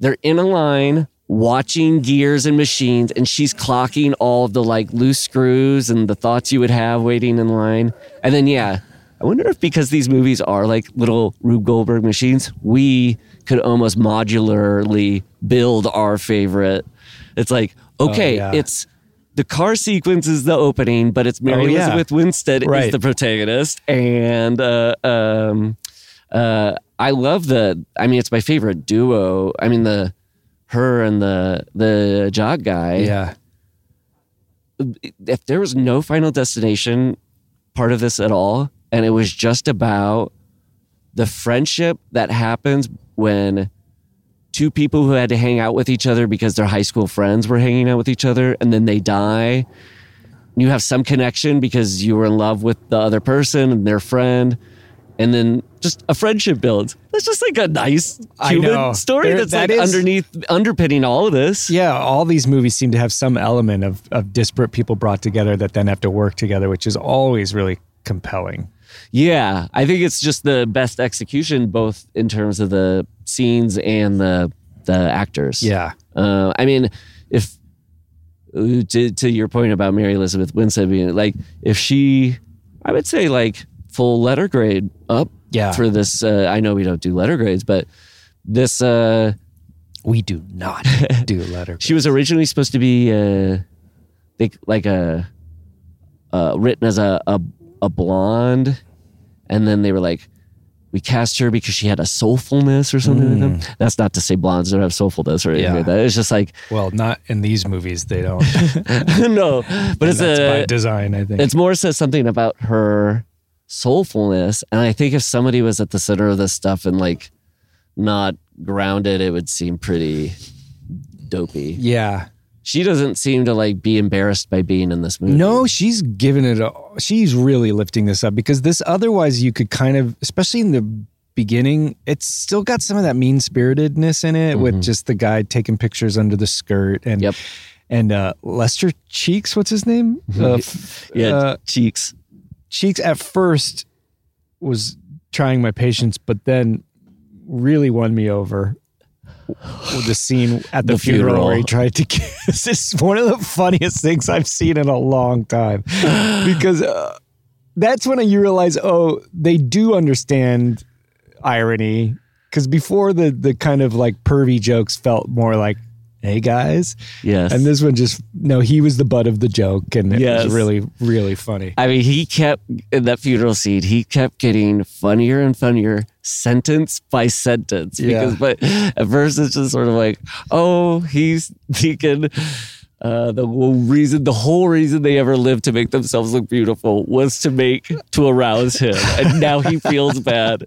They're in a line watching gears and machines, and she's clocking all of the like loose screws and the thoughts you would have waiting in line. And then yeah, I wonder if because these movies are like little Rube Goldberg machines, we could almost modularly build our favorite. It's like okay, oh, yeah. it's the car sequence is the opening, but it's Mary Oh, yeah. Elizabeth Winstead is the protagonist, and uh, um, uh, I love the. I mean, it's my favorite duo. I mean the her and the the jog guy. yeah. If there was no Final Destination part of this at all, and it was just about the friendship that happens when two people who had to hang out with each other because their high school friends were hanging out with each other and then they die. You have some connection because you were in love with the other person and their friend. And then just a friendship builds. That's just like a nice human story There- that's that like is- underneath, underpinning all of this. Yeah, all these movies seem to have some element of, of disparate people brought together that then have to work together, which is always really compelling. Yeah, I think it's just the best execution, both in terms of the scenes and the the actors. Yeah. Uh, I mean, if to to your point about Mary Elizabeth Winstead being like, if she, I would say like full letter grade up. Yeah. For this, uh, I know we don't do letter grades, but this, uh, We do not do letter. she was originally supposed to be, uh, think like a, uh, written as a, a a blonde, and then they were like. We cast her because she had a soulfulness or something like that. That's not to say blondes don't have soulfulness or anything Mm. Yeah. like that. It's just like Well, not in these movies. They don't. no, but it's That's by a design, I think. it's more says something about her soulfulness. And I think if somebody was at the center of this stuff and like not grounded, it would seem pretty dopey. Yeah. She doesn't seem to like be embarrassed by being in this movie. No, she's given it a she's really lifting this up because this otherwise you could kind of especially in the beginning, it's still got some of that mean spiritedness in it with just the guy taking pictures under the skirt and Yep. and uh Lester Cheeks, what's his name? Uh, Yeah, uh, cheeks. Cheeks at first was trying my patience, but then really won me over the scene at the, The funeral, funeral. where he tried to kiss. It's one of the funniest things I've seen in a long time because uh, that's when you realize, oh, they do understand irony. Because before the the kind of like pervy jokes felt more like, "Hey guys," Yes. and this one just no, he was the butt of the joke, and it Yes. was really really funny. I mean, he kept in that funeral scene. He kept getting funnier and funnier, sentence by sentence. Yeah. Because, but at first, it's just sort of like, oh, he's thinking uh, the whole reason, the whole reason they ever lived to make themselves look beautiful was to make to arouse him, and now he feels bad.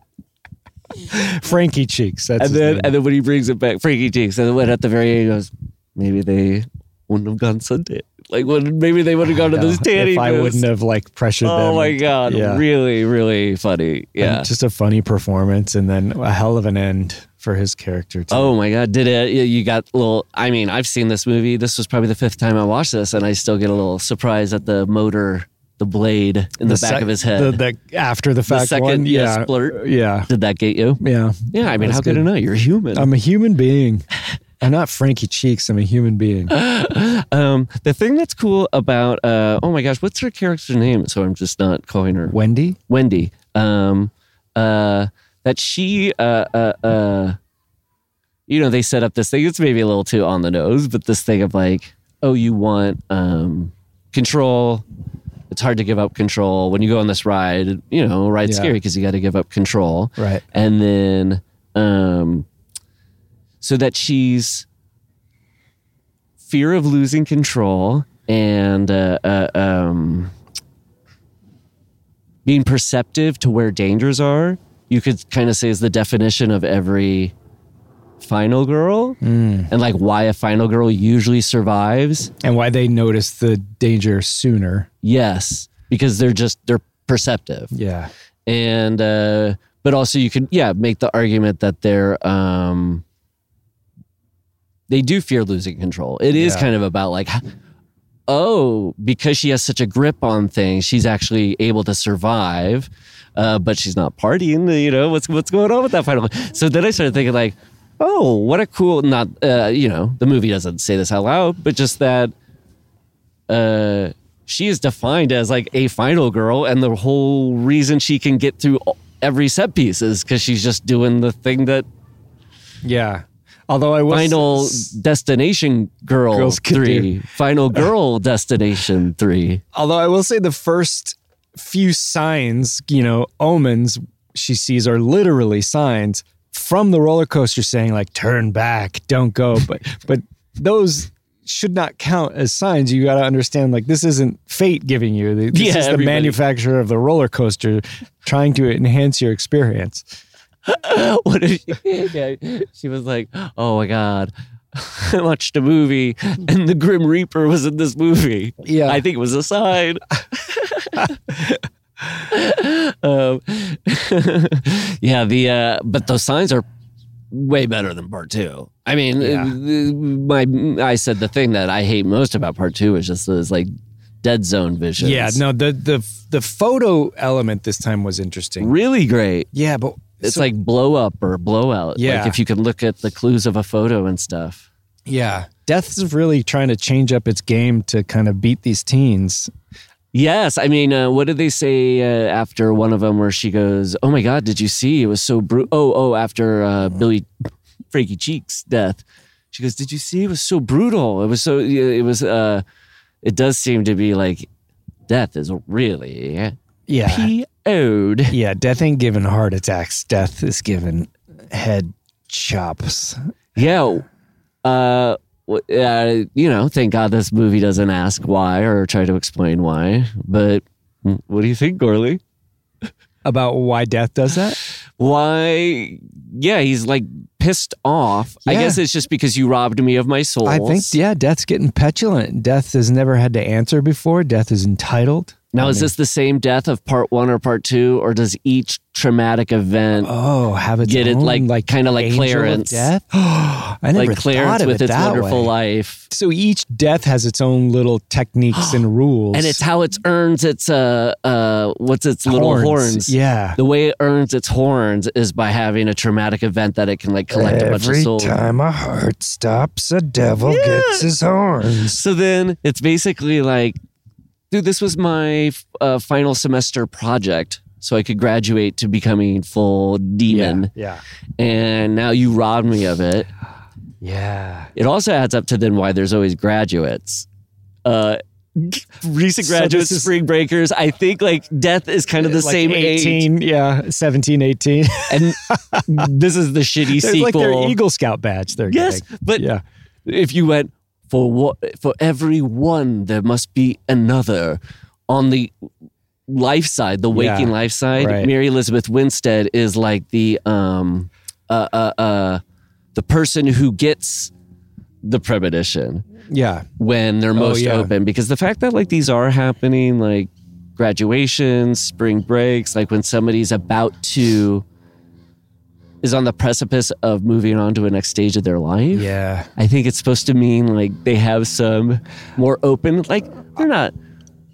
Frankie Cheeks. That's and then, and then when he brings it back, Frankie Cheeks, and then at the very end, he goes, maybe they wouldn't have gone Sunday. Like, when maybe they would have gone to this tanning if I wouldn't have like pressured oh them. Oh my god! Yeah. Really, really funny. And Yeah. just a funny performance, and then a hell of an end for his character. Too. Oh my god! Did it? you- got a little. I mean, I've seen this movie. This was probably the fifth time I watched this, and I still get a little surprise at the motor, the blade in the, back sec- of his head. The, the after the fact second, one, yeah, yeah, splurt. yeah, Did that get you? yeah. Yeah. I mean, That's how could good. it not? You're human. I'm a human being. I'm not Frankie Cheeks. I'm a human being. um, the thing that's cool about uh, oh my gosh, what's her character's name? So I'm just not calling her Wendy. Wendy. Um, uh, that she, uh, uh, uh, you know, they set up this thing. It's maybe a little too on the nose, but this thing of like, oh, you want um, control. It's hard to give up control when you go on this ride. You know, ride's Yeah. scary because you got to give up control. Right. And then, um, so that she's fear of losing control and uh, uh, um, being perceptive to where dangers are, you could kind of say is the definition of every final girl and like why a final girl usually survives. And why they notice the danger sooner. Yes, because they're just they're perceptive. Yeah. And uh but also you could yeah, make the argument that they're um they do fear losing control. It is Yeah. kind of about like oh, because she has such a grip on things, she's actually able to survive. Uh, but she's not partying, you know, what's what's going on with that final So then I started thinking like, oh, what a cool not uh, you know, the movie doesn't say this out loud, but just that uh she is defined as like a final girl and the whole reason she can get through every set piece is because she's just doing the thing that Yeah. Although I was final destination girl Girls three. final girl destination three. Although I will say the first few signs, you know, omens she sees are literally signs from the roller coaster saying like turn back, don't go. But but those should not count as signs. You got to understand like this isn't fate giving you. This Yeah, is the everybody- manufacturer of the roller coaster trying to enhance your experience. what did she, yeah, she was like oh my god I watched a movie and the Grim Reaper was in this movie. Yeah. I think it was a sign. um, yeah, the uh, but those signs are way better than part two. I mean, Yeah. uh, my I said the thing that I hate most about part two is just those like dead zone visions. Yeah, no, the the the photo element this time was interesting. really great. Yeah, but It's so- like blow up or blowout. Yeah. like if you can look at the clues of a photo and stuff. yeah, death's really trying to change up its game to kind of beat these teens. Yes, I mean, uh, what did they say uh, after one of them where she goes, "Oh my God, did you see? It was so brutal." Oh, oh, after uh, Billy Frankie Cheeks' death, she goes, "Did you see? It was so brutal. It was so. It was. Uh, it does seem to be like death is really Yeah, PO'd. yeah. Death ain't giving heart attacks. Death is giving head chops. Yeah. Uh, uh, you know, thank God this movie doesn't ask why or try to explain why. But what do you think, Gourley? about why death does that? Why? Yeah, he's like pissed off. I guess it's just because you robbed me of my soul. I think yeah, death's getting petulant. Death has never had to answer before. Death is entitled. Now, I is mean- this the same death of part one or part two, or does each traumatic event Oh, have its get it own, like, like kind of like Clarence? death. I never like Clarence thought of with it its that wonderful way. life. So each death has its own little techniques and rules, And it's how it earns its uh uh what's its little horns. Yeah. The way it earns its horns is by having a traumatic event that it can like collect a bunch of souls. Every time a heart stops, a devil gets his horns. So then it's basically like, dude, this was my uh, final semester project. So I could graduate to becoming full demon. Yeah. And now you robbed me of it. Yeah. It also adds up to then why there's always graduates. Uh, recent graduates, is- spring breakers. I think like death is kind of the Like same age. 18, yeah, 17, 18. And this is the shitty They're sequel. like their Eagle Scout badge they're Yes, getting. but yeah. if you went for what for every one, there must be another. On the life side, the waking Yeah, life side, right. Mary Elizabeth Winstead is like the um uh uh uh the person who gets the premonition Yeah. when they're most Oh, yeah. open because the fact that like these are happening like graduations spring breaks like when somebody's about to is on the precipice of moving on to a next stage of their life Yeah. i think it's supposed to mean like they have some more open like they're not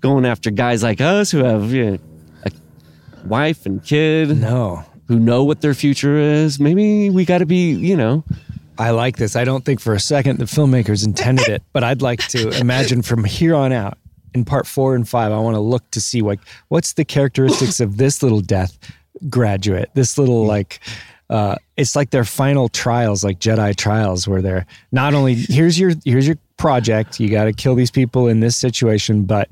going after guys like us who have you know, a wife and kid No. who know what their future is maybe we got to be you know I like this. I don't think for a second the filmmakers intended it, but I'd like to imagine from here on out in part four and five, I want to look to see like what's the characteristics of this little death graduate, this little like uh it's like their final trials, like Jedi trials, where they're not only here's your here's your project, you gotta kill these people in this situation, but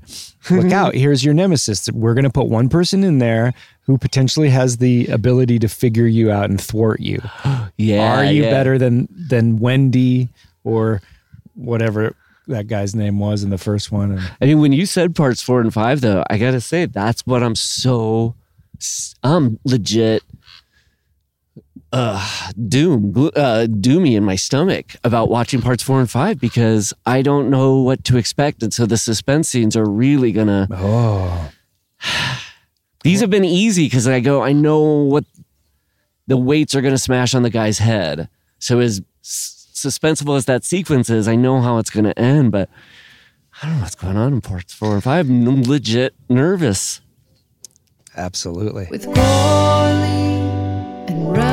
look out, here's your nemesis. We're gonna put one person in there who potentially has the ability to figure you out and thwart you. yeah Are you yeah. better than than Wendy or whatever that guy's name was in the first one? And I mean, when you said parts four and five, though, I gotta say that's what I'm so I'm legit uh doom gl- uh doomy in my stomach about watching parts four and five because I don't know what to expect, and so the suspense scenes are really gonna. oh, These have been easy because I go, I know what the weights are gonna smash on the guy's head. So as s- suspenseful as that sequence is, I know how it's gonna end, but. I don't know what's going on in parts four and five. I'm legit nervous. absolutely. with Gourley and Rust.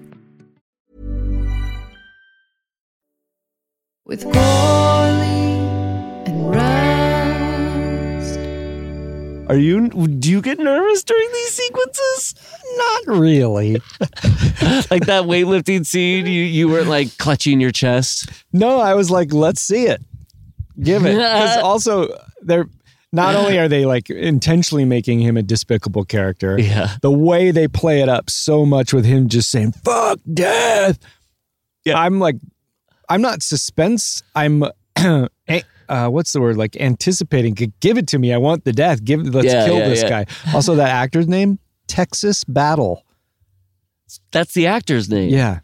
with Gourley and Rust. Are you? Do you get nervous during these sequences? Not really. like that weightlifting scene, you you were like clutching your chest. No, I was like, let's see it. Give it. Because also they're not only are they like intentionally making him a despicable character, Yeah. the way they play it up so much with him just saying "fuck death." Yeah, I'm like, I'm not suspense. I'm, uh, what's the word? Like anticipating. Give it to me. I want the death. Give. Let's Yeah, kill yeah, this yeah. guy. Also, that actor's name Texas Battle. That's the actor's name. Yeah,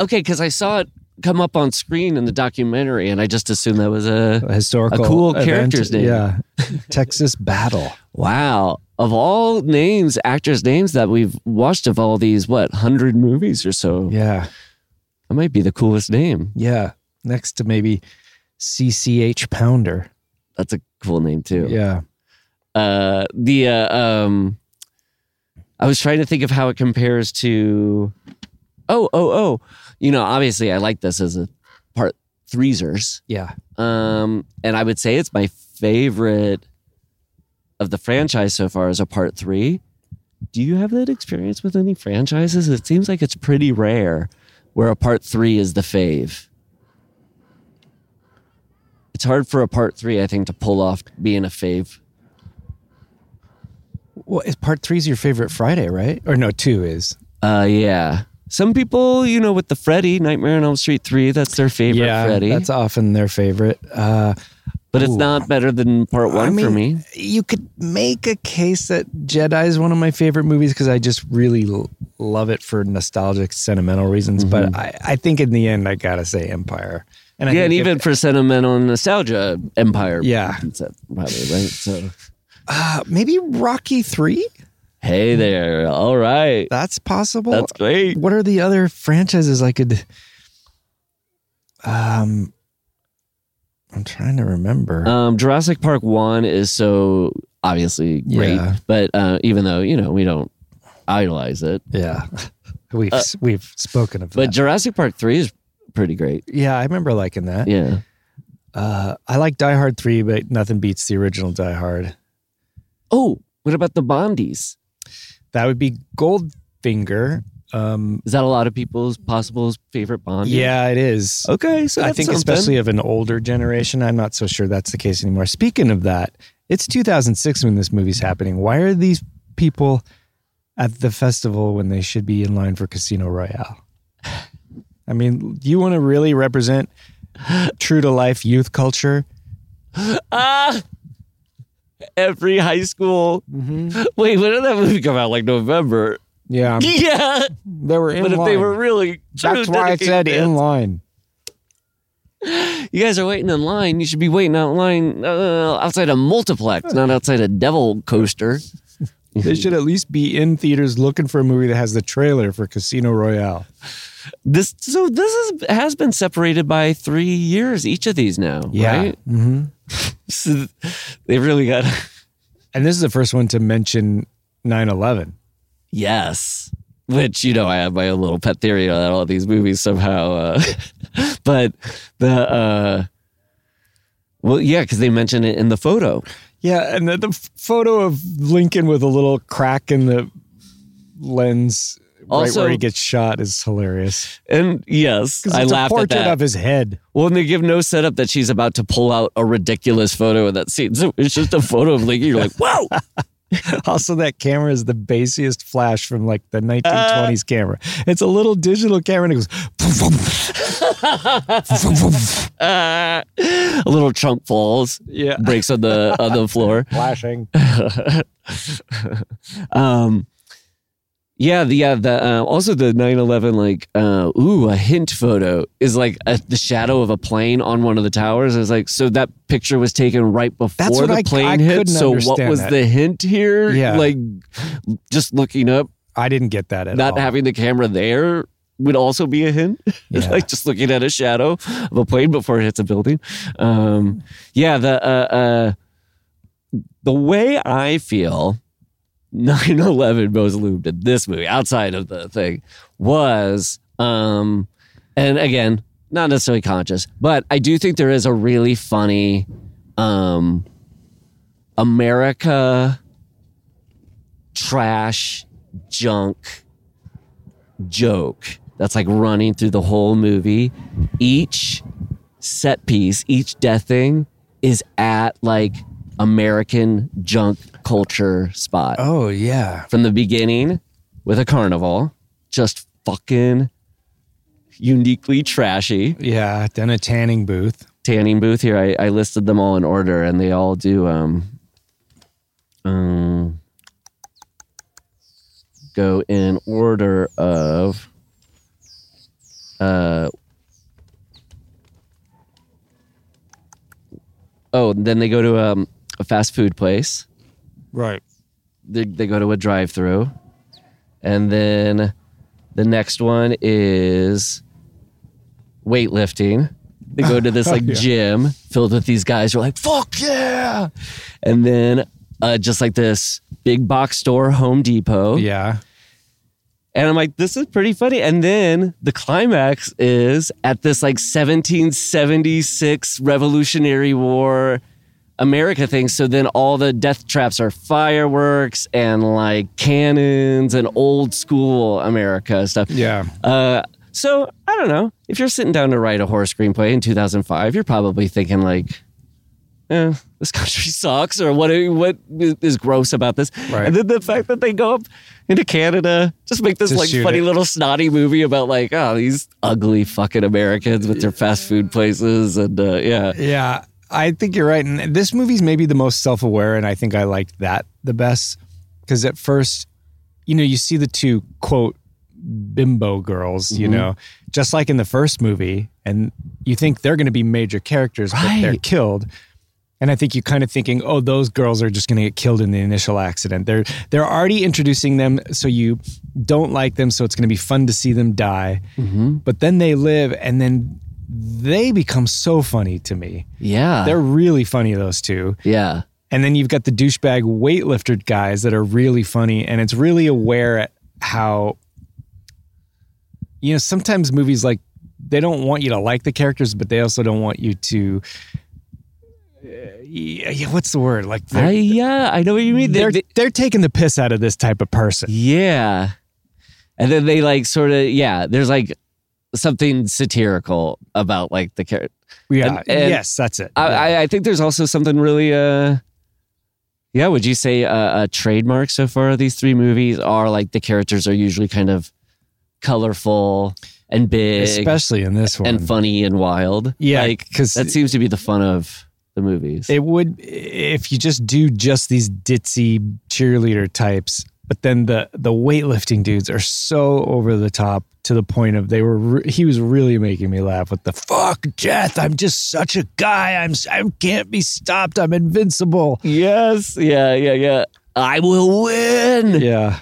Okay, because I saw it come up on screen in the documentary, and I just assumed that was a a historical, A cool event. character's name. Yeah, Texas Battle. wow. Of all names, actors' names that we've watched of all these, what hundred movies or so, Yeah, that might be the coolest name. yeah. Next to maybe CCH Pounder. That's a cool name too. Yeah. uh the uh, um I was trying to think of how it compares to oh oh oh you know obviously I like this as a part threesers. Yeah. Um, and I would say it's my favorite of the franchise so far as a part three. Do you have that experience with any franchises? It seems like it's pretty rare where a part three is the fave. It's hard for a part three, I think, to pull off being a fave. Well, is part three is your favorite Friday, right? Or no, two is. Uh, yeah. Some people, you know, with the Freddy Nightmare on Elm Street three, that's their favorite yeah, Freddy. that's often their favorite. Uh, but it's ooh. not better than part one I mean, for me. You could make a case that Jedi is one of my favorite movies because I just really l- love it for nostalgic, sentimental reasons. But I, I think in the end, I gotta say Empire. And I Mm-hmm. yeah, and even if- for sentimental nostalgia, Empire. Yeah. probably right. So, uh, maybe Rocky three. hey there, all right, That's possible. that's great. What are the other franchises I could? Um, I'm trying to remember. Um, Jurassic Park one is so obviously great, Yeah. but uh, even though you know we don't idolize it, yeah, we've we've spoken of uh, but. Jurassic Park three is pretty great. yeah, I remember liking that. Yeah. Uh, I like Die Hard three, but nothing beats the original Die Hard. Oh, what about the Bondies? That would be Goldfinger. Um, Is that a lot of people's possible favorite Bond? yeah, it is. Okay, so I think something. especially of an older generation. I'm not so sure that's the case anymore. Speaking of that, it's 2006 when this movie's happening. Why are these people at the festival when they should be in line for Casino Royale? I mean, do you want to really represent true to life youth culture? Ah, every high school. Mm-hmm. Wait, when did that movie come out? Like November. Yeah, Yeah, they were in but if line. they were really, that's why I said in line. You guys are waiting in line. You should be waiting out line uh, outside a multiplex, not outside a devil coaster. They should at least be in theaters looking for a movie that has the trailer for Casino Royale. This so this is has been separated by three years each of these now. right? Mm-hmm. So they really got And this is the first one to mention 9 11. Yes. Which you know, I have my own little pet theory on all these movies somehow. Uh, but the uh, well, yeah, because they mention it in the photo. Yeah, and the, the photo of Lincoln with a little crack in the lens right where he gets shot is hilarious. And yes, I laughed at portrait that. of his head. Well, and they give no setup that she's about to pull out a ridiculous photo of that scene. So it's just a photo of Lincoln. You're like, whoa. Also, that camera is the basiest flash from like the 1920s camera. It's a little digital camera and it goes Uh, a little chunk falls, Yeah. breaks on the on the floor. flashing. Um, yeah, the yeah the uh, also the 9/11 like uh, ooh a hint photo is like a, the shadow of a plane on one of the towers. It's like so that picture was taken right before the I- plane I hit. So what was that. the hint here? Yeah. like just looking up, I didn't get that at not all. having the camera there would also be a hint. Yeah. like just looking at a shadow of a plane before it hits a building. Um, yeah, the uh, uh, the way I feel 9-11 most loomed in this movie, outside of the thing, was um, and again, not necessarily conscious, but I do think there is a really funny um America trash junk joke that's like running through the whole movie. Each set piece, each death thing is at like American junk culture spot. Oh, yeah. From the beginning with a carnival, just fucking uniquely trashy. Yeah. Then a tanning booth. Tanning booth here. I, I listed them all in order and they all do um um go in order of uh oh then they go to um, a fast food place Right. they, they go to a drive through and then the next one is weightlifting they go to this like Yeah. gym filled with these guys who are like fuck yeah and then uh, just like this big box store home depot Yeah. And I'm like, this is pretty funny. And then the climax is at this like 1776 Revolutionary War America thing. So then all the death traps are fireworks and like cannons and old school America stuff. Yeah. Uh, so I don't know. If you're sitting down to write a horror screenplay in 2005, you're probably thinking like, eh, this country sucks, or what? What is gross about this? Right. And then the fact that they go up into Canada, just make this To like funny it. little snotty movie about like, oh, these ugly fucking Americans with their fast food places, and uh, yeah, Yeah, I think you're right. And this movie's maybe the most self aware, and I think I liked that the best. Because at first, you know, you see the two quote bimbo girls, you mm-hmm. know, just like in the first movie, and you think they're going to be major characters, but they're killed. And I think you're kind of thinking, oh, those girls are just going to get killed in the initial accident. They're they're already introducing them, so you don't like them, so it's going to be fun to see them die. Mm-hmm. But then they live, and then they become so funny to me. yeah, They're really funny, those two. yeah, And then you've got the douchebag weightlifter guys that are really funny. And it's really aware at how, you know, sometimes movies like they don't want you to like the characters, but they also don't want you to. uh, yeah, yeah, what's the word? Like yeah, I know what you mean. They- they're, they're taking the piss out of this type of person. Yeah. And then they like sort of, yeah, there's like something satirical about like the character. Yeah. And- and yes, that's it. I, Yeah. I, I think there's also something really, uh, yeah, would you say a, a trademark so far these three movies are like the characters are usually kind of colorful and big Especially in this one. and funny and wild. Yeah, Like, 'cause- that seems to be the fun of the movies. It would if you just do just these ditzy cheerleader types, but then the the weightlifting dudes are so over the top to the point of they were re- he was really making me laugh with the fuck death. I'm just such a guy. I'm i can't be stopped. I'm invincible. yes. Yeah. Yeah. Yeah. I will win. Yeah.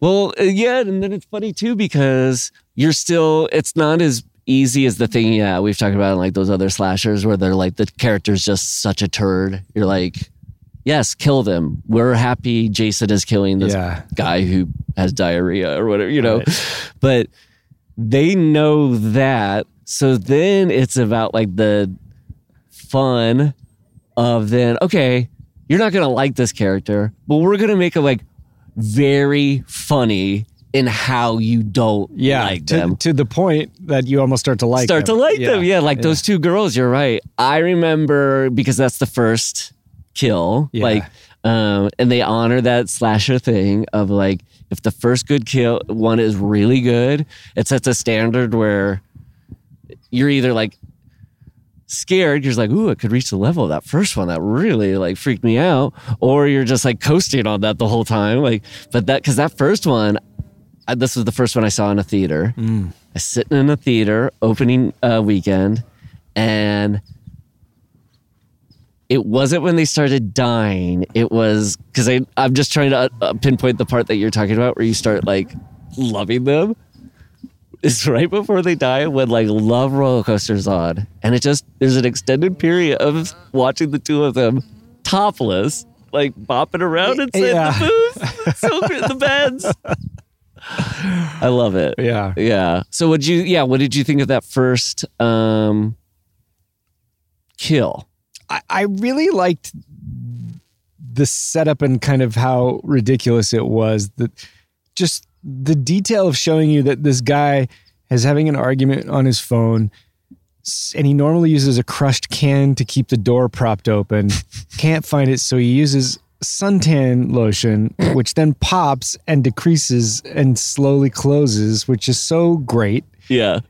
Well, uh, yeah, and then it's funny too because you're still. It's not as easy as the thing. Yeah, we've talked about in like those other slashers where they're like the character's just such a turd. You're like, yes, kill them. We're happy Jason is killing this Yeah. guy who has diarrhea or whatever, you know. But they know that, so then it's about like the fun of then okay, you're not gonna like this character, but we're gonna make it like very funny in how you don't Yeah. like to, them. to the point that you almost start to like Start them. to like them. Yeah, like those two girls, you're right. I remember because that's the first kill. Yeah. Like um and they honor that slasher thing of like if the first good kill one is really good, it sets a standard where you're either like scared, you're just like, ooh, it could reach the level of that first one that really like freaked me out. Or you're just like coasting on that the whole time. Like, but that, cause that first one, I, this was the first one I saw in a theater. I was sitting in a theater opening uh, weekend and it wasn't when they started dying. It was because I'm just trying to uh, pinpoint the part that you're talking about where you start like loving them. It's right before they die when like Love Roller Coaster's on, and it just there's an extended period of watching the two of them topless, like bopping around inside Yeah. the booth, so the beds. I love it. Yeah. Yeah. So would you? Yeah. What did you think of that first um kill? I, I really liked the setup and kind of how ridiculous it was. That just the detail of showing you that this guy is having an argument on his phone, and he normally uses a crushed can to keep the door propped open. Can't find it, so he uses suntan lotion, which then pops and decreases and slowly closes, which is so great Yeah.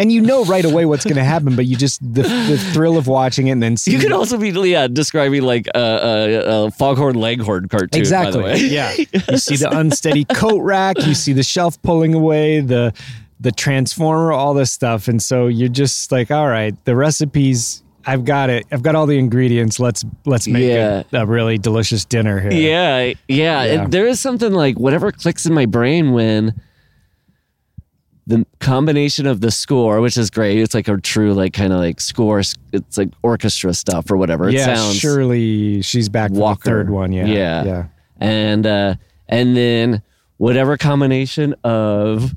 And you know right away what's going to happen, but you just the, the thrill of watching it and then seeing You could also be yeah describing like a, a, a Foghorn Leghorn cartoon. exactly By the way. yeah. You see the unsteady coat rack, you see the shelf pulling away, the the transformer, all this stuff, and so you're just like, all right, the recipes. I've got it. I've got all the ingredients. Let's let's make Yeah. a, a really delicious dinner here. Yeah, yeah. Yeah. And there is something like whatever clicks in my brain when the combination of the score, which is great. It's like a true like kind of like score. It's like orchestra stuff or whatever. It yeah. sounds surely she's back for the third one. Yeah, Yeah. yeah. and uh and then whatever combination of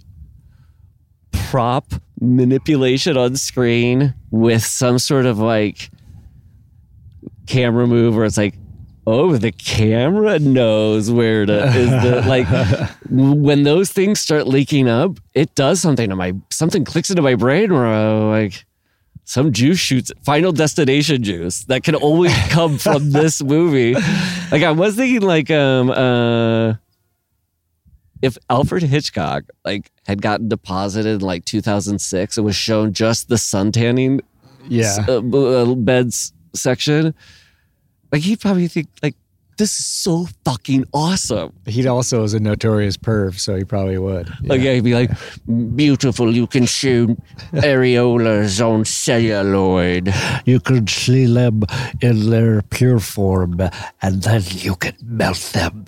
prop manipulation on screen with some sort of like camera move where it's like oh the camera knows where to is the like when those things start leaking up it does something to my something clicks into my brain where I'm like some juice shoots final destination juice that can only come from this movie like i was thinking like um uh if alfred hitchcock like had gotten deposited in like 2006 and was shown just the sun tanning Yeah. uh, b- uh, beds section like he'd probably think like this is so fucking awesome He also is a notorious perv, so he probably would. like yeah, he'd be like beautiful you can shoot areolas on celluloid You can see them in their pure form, and then you can melt them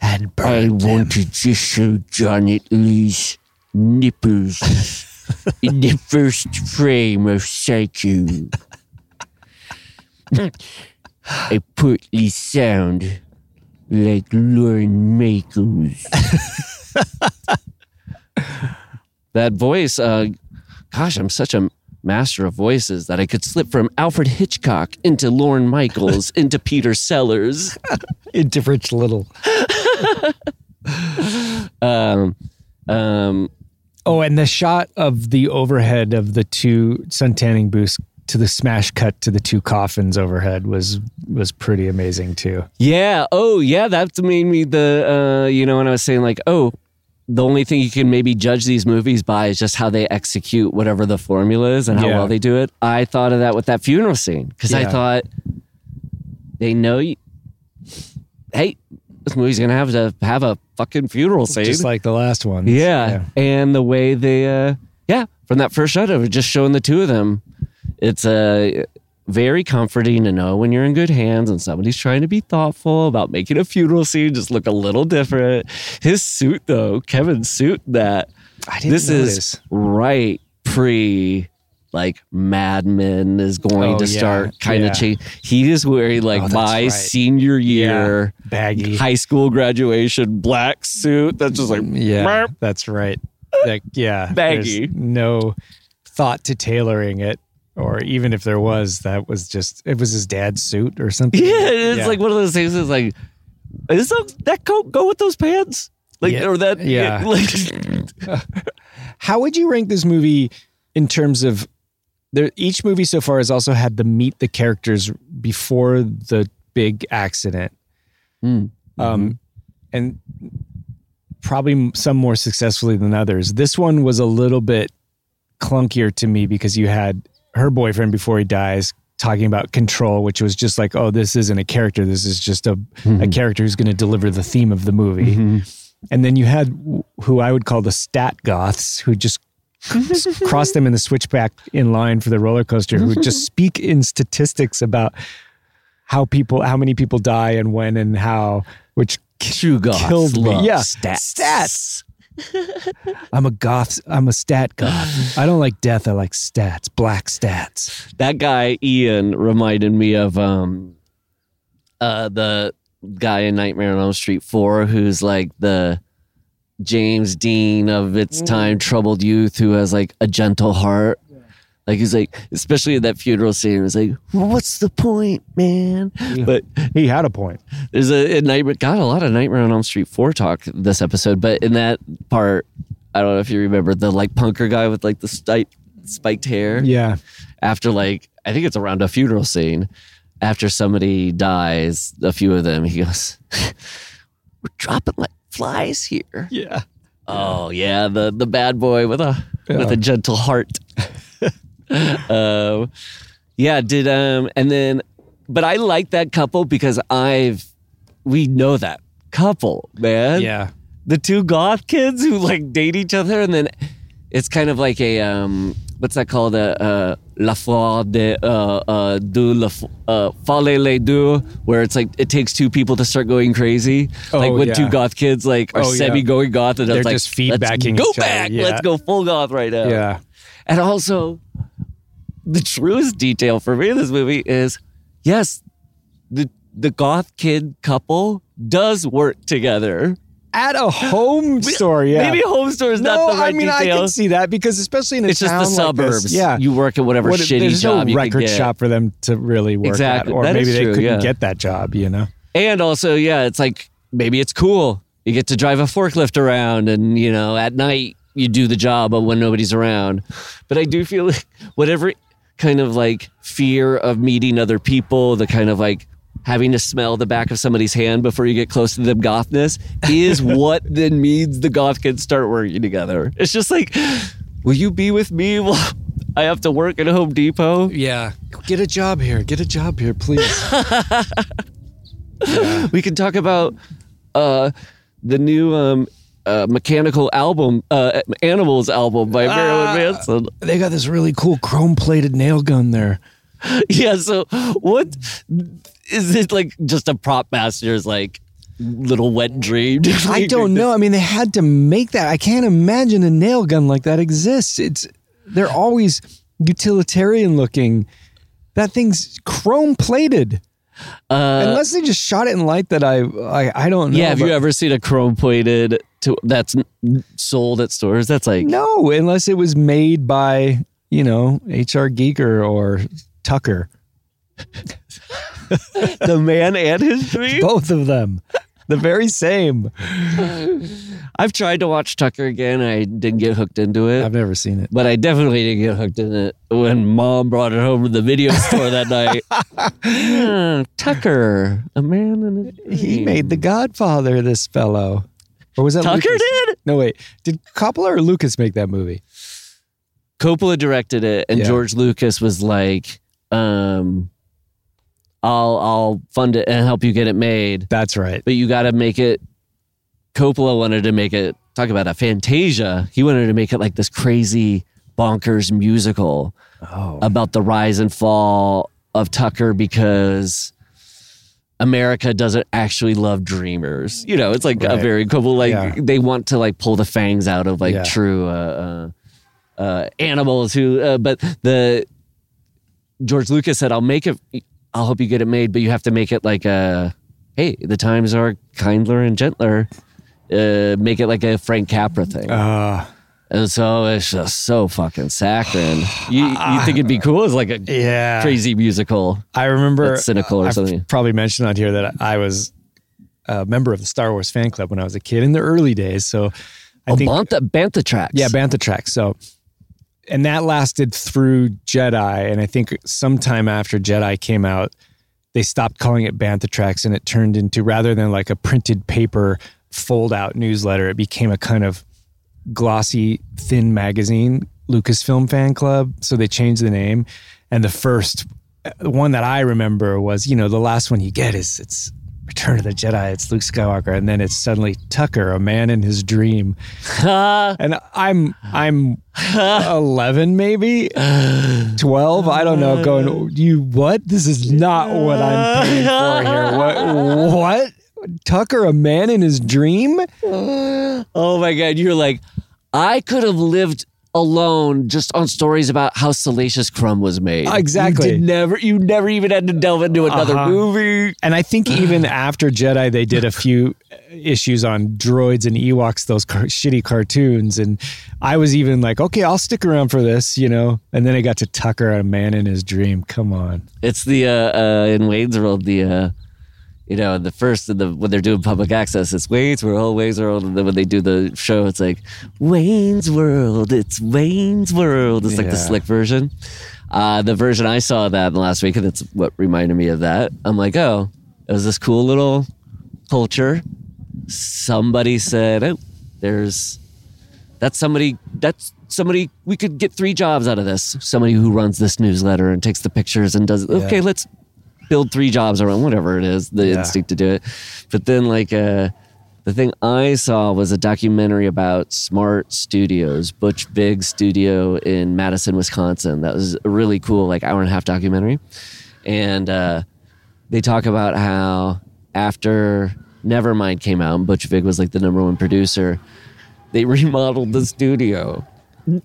and burn I wanted to show Janet Leigh's nipples in the first frame of Psycho. I partly sound like Lorne Michaels. that voice, uh, gosh, I'm such a master of voices that I could slip from Alfred Hitchcock into Lorne Michaels into Peter Sellers. into Rich Little. Um, um, Oh, and the shot of the overhead of the two sun tanning booths to the smash cut to the two coffins overhead was was pretty amazing too. Yeah. Oh, yeah. That made me the, uh, you know, when I was saying, like, oh, the only thing you can maybe judge these movies by is just how they execute whatever the formula is and how Yeah. well they do it. I thought of that with that funeral scene because I thought they know you. Hey, this movie's going to have to have a fucking funeral scene. Just like the last one. Yeah. And the way they, uh, yeah, from that first shot of just showing the two of them, it's a very comforting to know when you're in good hands and somebody's trying to be thoughtful about making a funeral scene just look a little different. His suit, though, Kevin's suit, that I didn't this notice. is right pre. Like Mad Men is going Oh, to yeah, start kind yeah. of change. He is wearing like Oh, my right. senior year baggy. high school graduation black suit. That's just like mm, Yeah, "Merp." that's right. Like, yeah, Baggy. there's no thought to tailoring it, or even if there was, that was just it was his dad's suit or something. Yeah, it's like one of those things. It's like, is those, that coat go with those pants? Like, Yeah, or that? yeah. Like, How would you rank this movie in terms of there? Each movie so far has also had the meet the characters before the big accident, Mm. um, and probably some more successfully than others. This one was a little bit clunkier to me because you had her boyfriend before he dies talking about control, which was just like, oh, this isn't a character. This is just a, a hmm. character who's going to deliver the theme of the movie. Mm-hmm. And then you had who I would call the stat goths, who just cross them in the switchback in line for the roller coaster, who just speak in statistics about how people, how many people die and when and how, which True goths killed me. love Yeah, stats. I'm a goth. I'm a stat goth. I don't like death. I like stats. Black stats. that guy Ian reminded me of um, uh, the guy in Nightmare on Elm Street Four, who's like the James Dean of its time, troubled youth who has like a gentle heart. Like he's like, especially in that funeral scene, it's like, well, what's the point, man? But He had a point. There's a, a nightmare. Got a lot of Nightmare on Elm Street four talk this episode, but in that part, I don't know if you remember the like punker guy with like the spiked spiked hair. Yeah. After like I think it's around a funeral scene. After somebody dies, a few of them, he goes, "We're dropping like flies here." Yeah. Oh yeah, the the bad boy with a with a gentle heart. um, yeah, did um, and then, but I like that couple because I've we know that couple, man. Yeah. the two goth kids who like date each other, and then it's kind of like a um, what's that called? A uh, la foi de uh, uh, de la uh, folle les deux, where it's like it takes two people to start going crazy. like Oh, when yeah. two goth kids like are Oh, yeah. semi going goth, and They're it's like, just feedbacking go other, back. yeah. Let's go full goth right now. Yeah. And also, the truest detail for me in this movie is yes, the the goth kid couple does work together at a home store. Yeah, Maybe home store is no, not the right I mean I can see that because especially in a it's just town the like suburbs. this, yeah, you work at whatever What- shitty there's job no you record get. shop for them to really work Exactly. at, or That maybe they true, couldn't yeah. get that job. You know, And also, yeah, it's like maybe it's cool. You get to drive a forklift around, and you know, at night you do the job of when nobody's around. But I do feel like whatever kind of like fear of meeting other people, the kind of like having to smell the back of somebody's hand before you get close to them gothness is what then means the goth kids start working together. It's just like, will you be with me while I have to work at Home Depot? yeah, get a job here, get a job here, please. we can talk about uh, the new um, uh, mechanical album, uh, Animals album by Marilyn Manson. they got this really cool chrome plated nail gun there. Yeah, so what is it like? Just a prop master's like little wet dream? I don't know. I mean, they had to make that. I can't imagine a nail gun like that exists. It's they're always utilitarian looking. That thing's chrome plated. Uh, Unless they just shot it in light that I I, I don't know. yeah, have you ever seen a chrome plated to that's sold at stores? That's like No, unless it was made by you know HR Giger or Tucker. the man and his dream. Both of them, the very same. I've tried to watch Tucker again. I didn't get hooked into it. I've never seen it. But I definitely didn't get hooked in it when mom brought it home to the video store that night. Yeah, Tucker, a man in a dream. He made The Godfather. This fellow, or was that Tucker Lucas? did? No, wait. Did Coppola or Lucas make that movie? Coppola directed it, and Yeah. George Lucas was like, um, "I'll I'll fund it and help you get it made, That's right. but you got to make it." Coppola wanted to make it. Talk about a Fantasia. He wanted to make it like this crazy bonkers musical Oh, about the rise and fall of Tucker because America doesn't actually love dreamers. You know, it's like a very couple like Yeah. they want to like pull the fangs out of like Yeah. true uh, uh, uh, animals who. Uh, but the George Lucas said, "I'll make it. I'll help you get it made, but you have to make it like a hey, the times are kindler and gentler." Uh, make it like a Frank Capra thing. uh, And so it's just so fucking saccharine. You you think it'd be cool as like a yeah. crazy musical? I remember cynical or I've something. Probably mentioned on here that I was a member of the Star Wars fan club when I was a kid in the early days. So I oh, think Bantha, Bantha tracks. Yeah, Bantha Tracks. So, and that lasted through Jedi. And I think sometime after Jedi came out, they stopped calling it Bantha Tracks and it turned into rather than like a printed paper fold out newsletter, it became a kind of glossy, thin magazine, Lucasfilm Fan Club. So they changed the name. And the first the one that I remember was, you know, the last one you get is it's Return of the Jedi, it's Luke Skywalker, and then it's suddenly Tucker, a man in his dream. and I'm I'm 11 maybe? 12 I don't know. Going you what? This is not what I'm paying for here. What what? Tucker a man in his dream? Oh my god, you're like, I could have lived alone just on stories about how Salacious Crumb was made. Exactly. You did never. You never even had to delve into another Uh-huh. movie. and I think even after Jedi they did a few issues on droids and Ewoks those car- shitty cartoons and I was even like okay I'll stick around for this you know and then I got to Tucker a man in his dream come on It's the uh, uh in Wayne's World the. uh you know, the first the when they're doing public access, it's Wayne's World, Wayne's World, and then when they do the show, it's like Wayne's World, it's Wayne's World. It's like the slick version. Uh, the version I saw that in the last week, and that's what reminded me of that. I'm like, oh, it was this cool little culture. Somebody said, oh, there's that's somebody that's somebody we could get three jobs out of this. Somebody who runs this newsletter and takes the pictures and does okay, let's build three jobs around whatever it is, the Yeah. instinct to do it. But then like uh the thing I saw was a documentary about Smart Studios, Butch Vig Studio in Madison, Wisconsin. That was a really cool, like hour and a half documentary. And uh, they talk about how after Nevermind came out, and Butch Vig was like the number one producer, they remodeled the studio.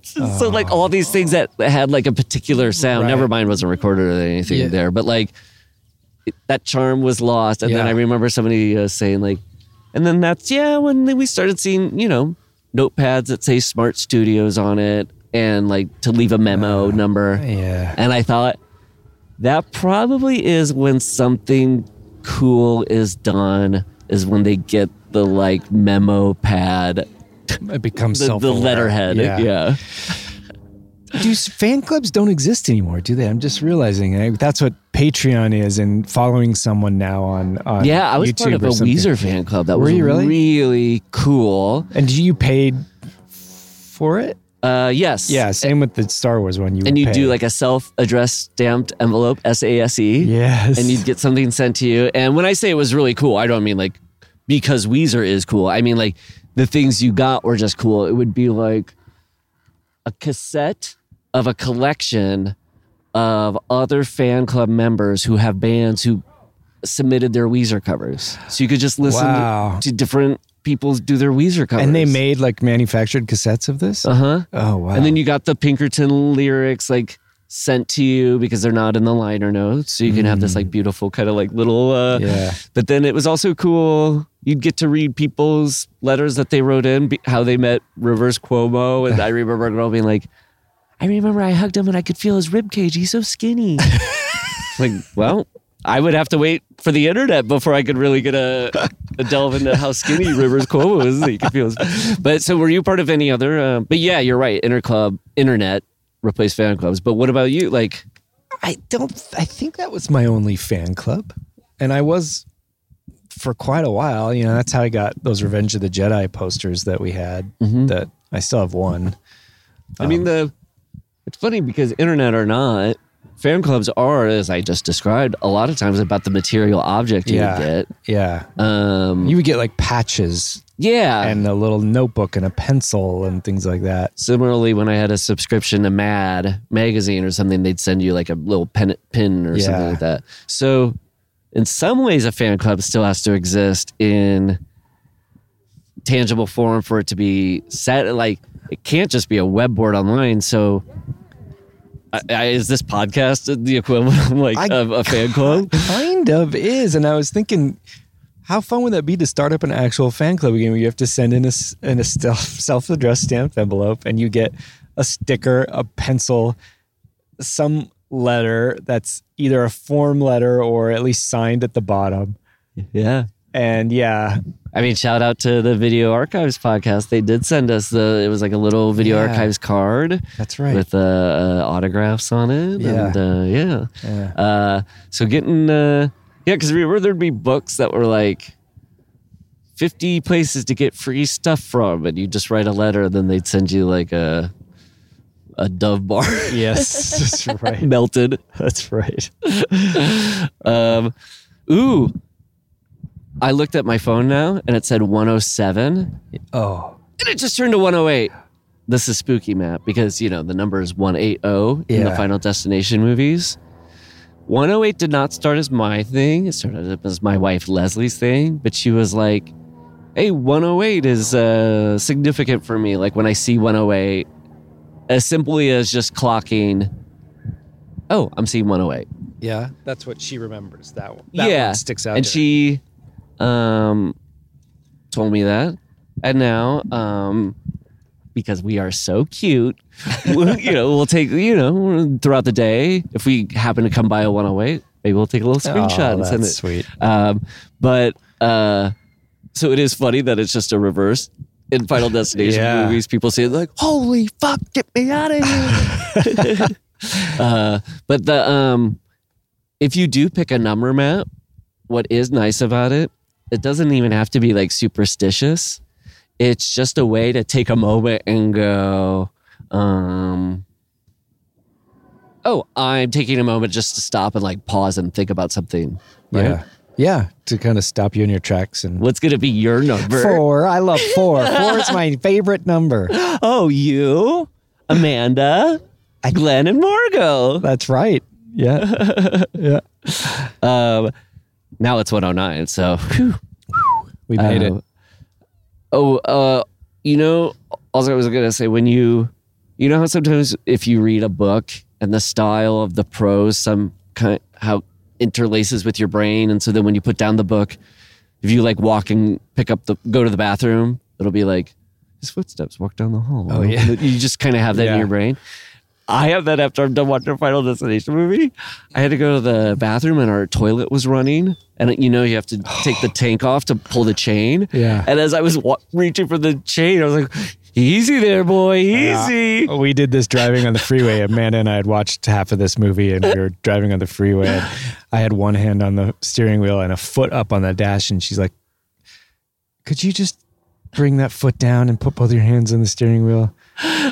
So like all these things that had like a particular sound. Right. Nevermind wasn't recorded or anything Yeah. there, but like it- that charm was lost. And then I remember somebody uh, saying like And then that's yeah when we started seeing you know notepads that say Smart Studios on it and like to leave a memo number. Yeah. And I thought that probably is when something cool is done is when they get the like memo pad, It becomes the, the letterhead. Yeah. Do fan clubs don't exist anymore, do they? I'm just realizing eh, that's what Patreon is, and following someone now on, on Yeah, I was YouTube part of a. Weezer fan club that Were was really? really cool. And you paid for it? Uh, yes. Yeah, same with the Star Wars one. You And you do like a self-addressed stamped envelope, S A S E. yes, and you'd get something sent to you. And when I say it was really cool, I don't mean like because Weezer is cool. I mean like the things you got were just cool. It would be like a cassette of a collection of other fan club members who have bands who submitted their Weezer covers. So you could just listen Wow. to different people do their Weezer covers. and they made like manufactured cassettes of this. uh huh. oh wow! And then you got the Pinkerton lyrics like sent to you because they're not in the liner notes. So you can have this like beautiful kind of like little uh Mm. Yeah. but then it was also cool. You'd get to read people's letters that they wrote in, how they met Rivers Cuomo. And I remember girl being like, I remember I hugged him and I could feel his rib cage. He's so skinny. like, well, I would have to wait for the internet before I could really get a, a delve into how skinny Rivers Cuomo is. that You could feel his- But so were you part of any other? Uh, but yeah, you're right. Interclub, internet replaced fan clubs. But what about you? Like, I don't. I think that was my only fan club, and I was for quite a while. You know, that's how I got those Revenge of the Jedi posters that we had. Mm-hmm. That I still have one. I mean, the it's funny because internet or not, fan clubs are, as I just described, a lot of times about the material object you Yeah. would Yeah. Um, you would get like patches yeah. and a little notebook and a pencil and things like that. Similarly, when I had a subscription to Mad magazine or something, they'd send you like a little pen, pin or something like that. So, in some ways, a fan club still has to exist in tangible form for it to be set. Like, it can't just be a web board online. So, I, I, is this podcast the equivalent of like I- of a fan club? kind of is. And I was thinking, how fun would that be to start up an actual fan club again where you have to send in a, in a self addressed stamped envelope and you get a sticker, a pencil, some letter that's either a form letter or at least signed at the bottom. Yeah. And yeah, I mean, shout out to the Video Archives podcast. They did send us the. It was like a little Video Yeah. Archives card. that's right. with uh, uh, autographs on it. Yeah. And uh, yeah. Yeah. Uh, so getting, uh, yeah, because remember there'd be books that were like 50 places to get free stuff from, and you just write a letter, and then they'd send you like a, a Dove bar yes, that's right. melted. That's right. Um, ooh. I looked at my phone now and it said 107 Oh, and it just turned to 108. This is spooky, Matt, because you know the number is 180 in the Final Destination movies. 108 did not start as my thing. It started up as my wife Leslie's thing, but she was like, "Hey, 108 is uh, significant for me. Like when I see 108, as simply as just clocking, oh, I'm seeing 108. yeah. That's what she remembers. That one. That yeah, one sticks out. And to her. she um, told me that, and now um, because we are so cute, we'll, you know, we'll take you know throughout the day if we happen to come by a 108, maybe we'll take a little screenshot Oh, and send it. sweet. Um, but uh, so it is funny that it's just a reverse. In Final Destination Yeah. movies, people say like, "Holy fuck, get me out of here!" uh, but the um, if you do pick a number, Matt, what is nice about it, it doesn't even have to be like superstitious. It's just a way to take a moment and go, um, oh, I'm taking a moment just to stop and like pause and think about something. Right? Yeah. Yeah. To kind of stop you in your tracks and What's going to be your number? Four. I love four. Four is my favorite number. Oh, you, Amanda, Glenn, and Margot. That's right. Yeah. yeah. Um, now it's 109. So, whew. We made Uh, it. Oh, uh, you know, also I was gonna say when you, you know how sometimes if you read a book and the style of the prose, some kind how interlaces with your brain, and so then when you put down the book, if you like walk and pick up the go to the bathroom, it'll be like his footsteps walk down the hall. Oh, yeah. you just kind of have that Yeah. in your brain. I have that after I'm done watching a Final Destination movie. I had to go to the bathroom and our toilet was running, and you know you have to take the tank off to pull the chain. Yeah. And as I was wa- reaching for the chain, I was like, "Easy there, boy, easy." We did this driving on the freeway. Amanda and I had watched half of this movie, and we were driving on the freeway. And I had one hand on the steering wheel and a foot up on the dash, and she's like, "Could you just bring that foot down and put both your hands on the steering wheel?"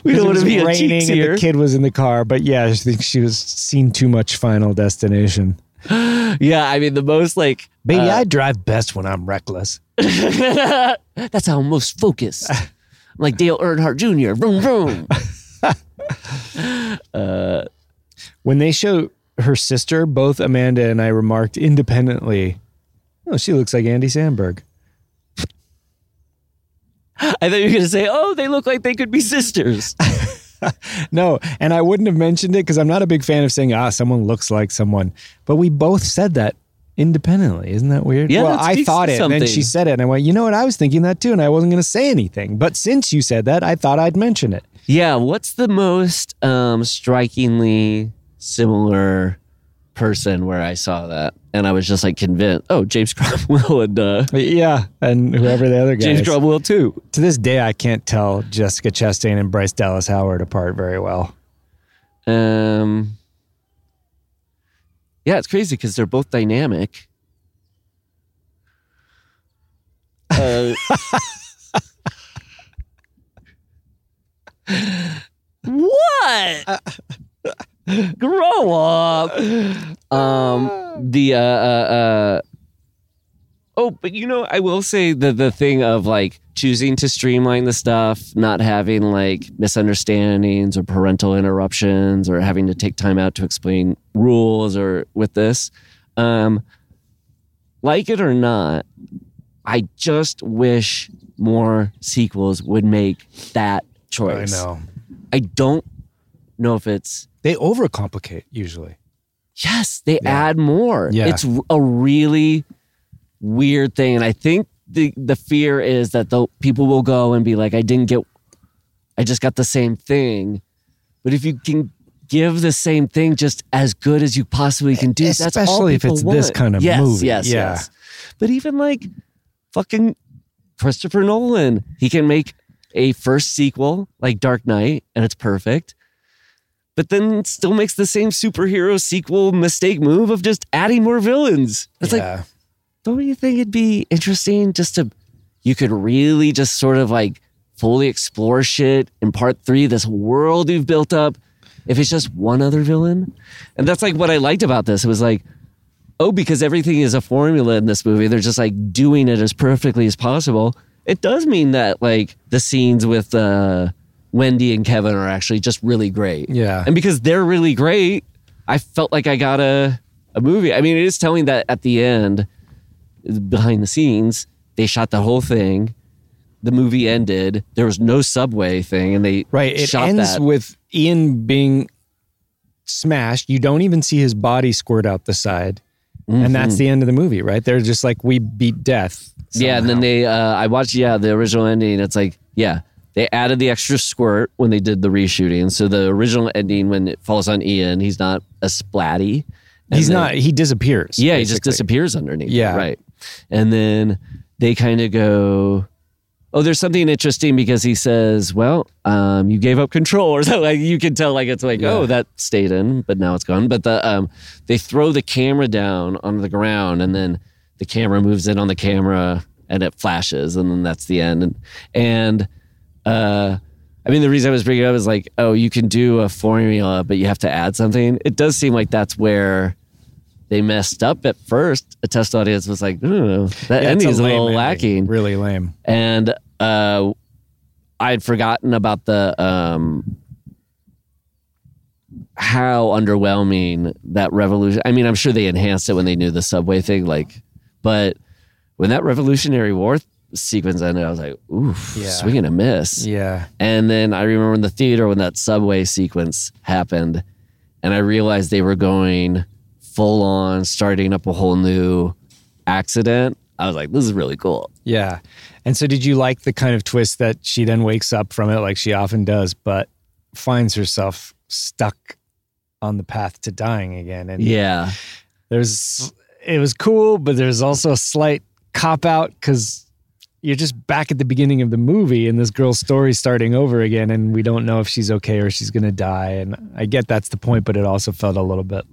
We don't It want was to be raining, and here. the kid was in the car. But yeah, I think she was seen too much Final Destination. Yeah, I mean the most like Baby, uh, I drive best when I'm reckless. That's how I'm most focused. Like Dale Earnhardt Jr. Vroom vroom. When they show her sister, both Amanda and I remarked independently, "Oh, she looks like Andy Samberg." I thought you were gonna say, "Oh, they look like they could be sisters." No, and I wouldn't have mentioned it because I'm not a big fan of saying, "Ah, someone looks like someone." But we both said that independently. Isn't that weird? Yeah, well, that I thought to it, and then she said it, and I went, "You know what? I was thinking that too," and I wasn't going to say anything. But since you said that, I thought I'd mention it. yeah, what's the most um, strikingly similar person where I saw that, and I was just like convinced. Oh, James Cromwell and uh, Yeah, and whoever the other guy James is. Cromwell too. To this day, I can't tell Jessica Chastain and Bryce Dallas Howard apart very well. Um, yeah, it's crazy because they're both dynamic. Uh, what? Grow up. Um, the uh, uh, uh, oh, but you know, I will say the the thing of like choosing to streamline the stuff, not having like misunderstandings or parental interruptions, or having to take time out to explain rules, or with this, um, like it or not, I just wish more sequels would make that choice. I know I don't know if it's they overcomplicate usually. yes, they add more. Yeah. It's a really weird thing, and I think the the fear is that the people will go and be like, "I didn't get, I just got the same thing." But if you can give the same thing just as good as you possibly can do, that's all Especially if it's this kind of yes, movie. Yes, Yeah. yes. But even like fucking Christopher Nolan, he can make a first sequel like Dark Knight, and it's perfect. But then still makes the same superhero sequel mistake move of just adding more villains. It's like, don't you think it'd be interesting just to you could really just sort of like fully explore shit in part three, this world you've built up, if it's just one other villain? And that's like what I liked about this. It was like, oh, because everything is a formula in this movie, they're just like doing it as perfectly as possible. It does mean that like the scenes with uh Wendy and Kevin are actually just really great. Yeah. And because they're really great, I felt like I got a a movie. I mean, it is telling that at the end, behind the scenes, they shot the whole thing. The movie ended. There was no subway thing, and they Right. It shot ends that. with Ian being smashed. You don't even see his body squirt out the side. And that's the end of the movie, right? They're just like, we beat death. Yeah, and then they uh I watched yeah, the original ending. It's like, yeah, they added the extra squirt when they did the reshooting. So the original ending when it falls on Ian, he's not a splatty. And He's then- not, he disappears. Yeah, he just disappears underneath. it, Yeah. Right. And then they kind of go, Oh, there's something interesting because he says, Well, um, you gave up control or something. Like you can tell like it's like, oh, that stayed in, but now it's gone. But the um they throw the camera down on the ground and then the camera moves in on the camera and it flashes and then that's the end. And and uh I mean, the reason I was bringing it up is like, oh, you can do a formula, but you have to add something. It does seem like that's where they messed up at first. A test audience was like, "Ooh, that Yeah, ending is a, lame little ending. lacking. Really lame. And uh, I'd forgotten about the um, how underwhelming that revolution. I mean, I'm sure they enhanced it when they knew the subway thing, like, but when that Revolutionary War sequence ended, I was like, oof, Yeah. swing and a miss. Yeah. And then I remember in the theater when that subway sequence happened, and I realized they were going full on, starting up a whole new accident. I was like, this is really cool. Yeah. And so did you like the kind of twist that she then wakes up from it like she often does, but finds herself stuck on the path to dying again? And Yeah. there's it was cool, but there's also a slight cop out because you're just back at the beginning of the movie and this girl's story starting over again and we don't know if she's okay or she's gonna die. And I get that's the point, but it also felt a little bit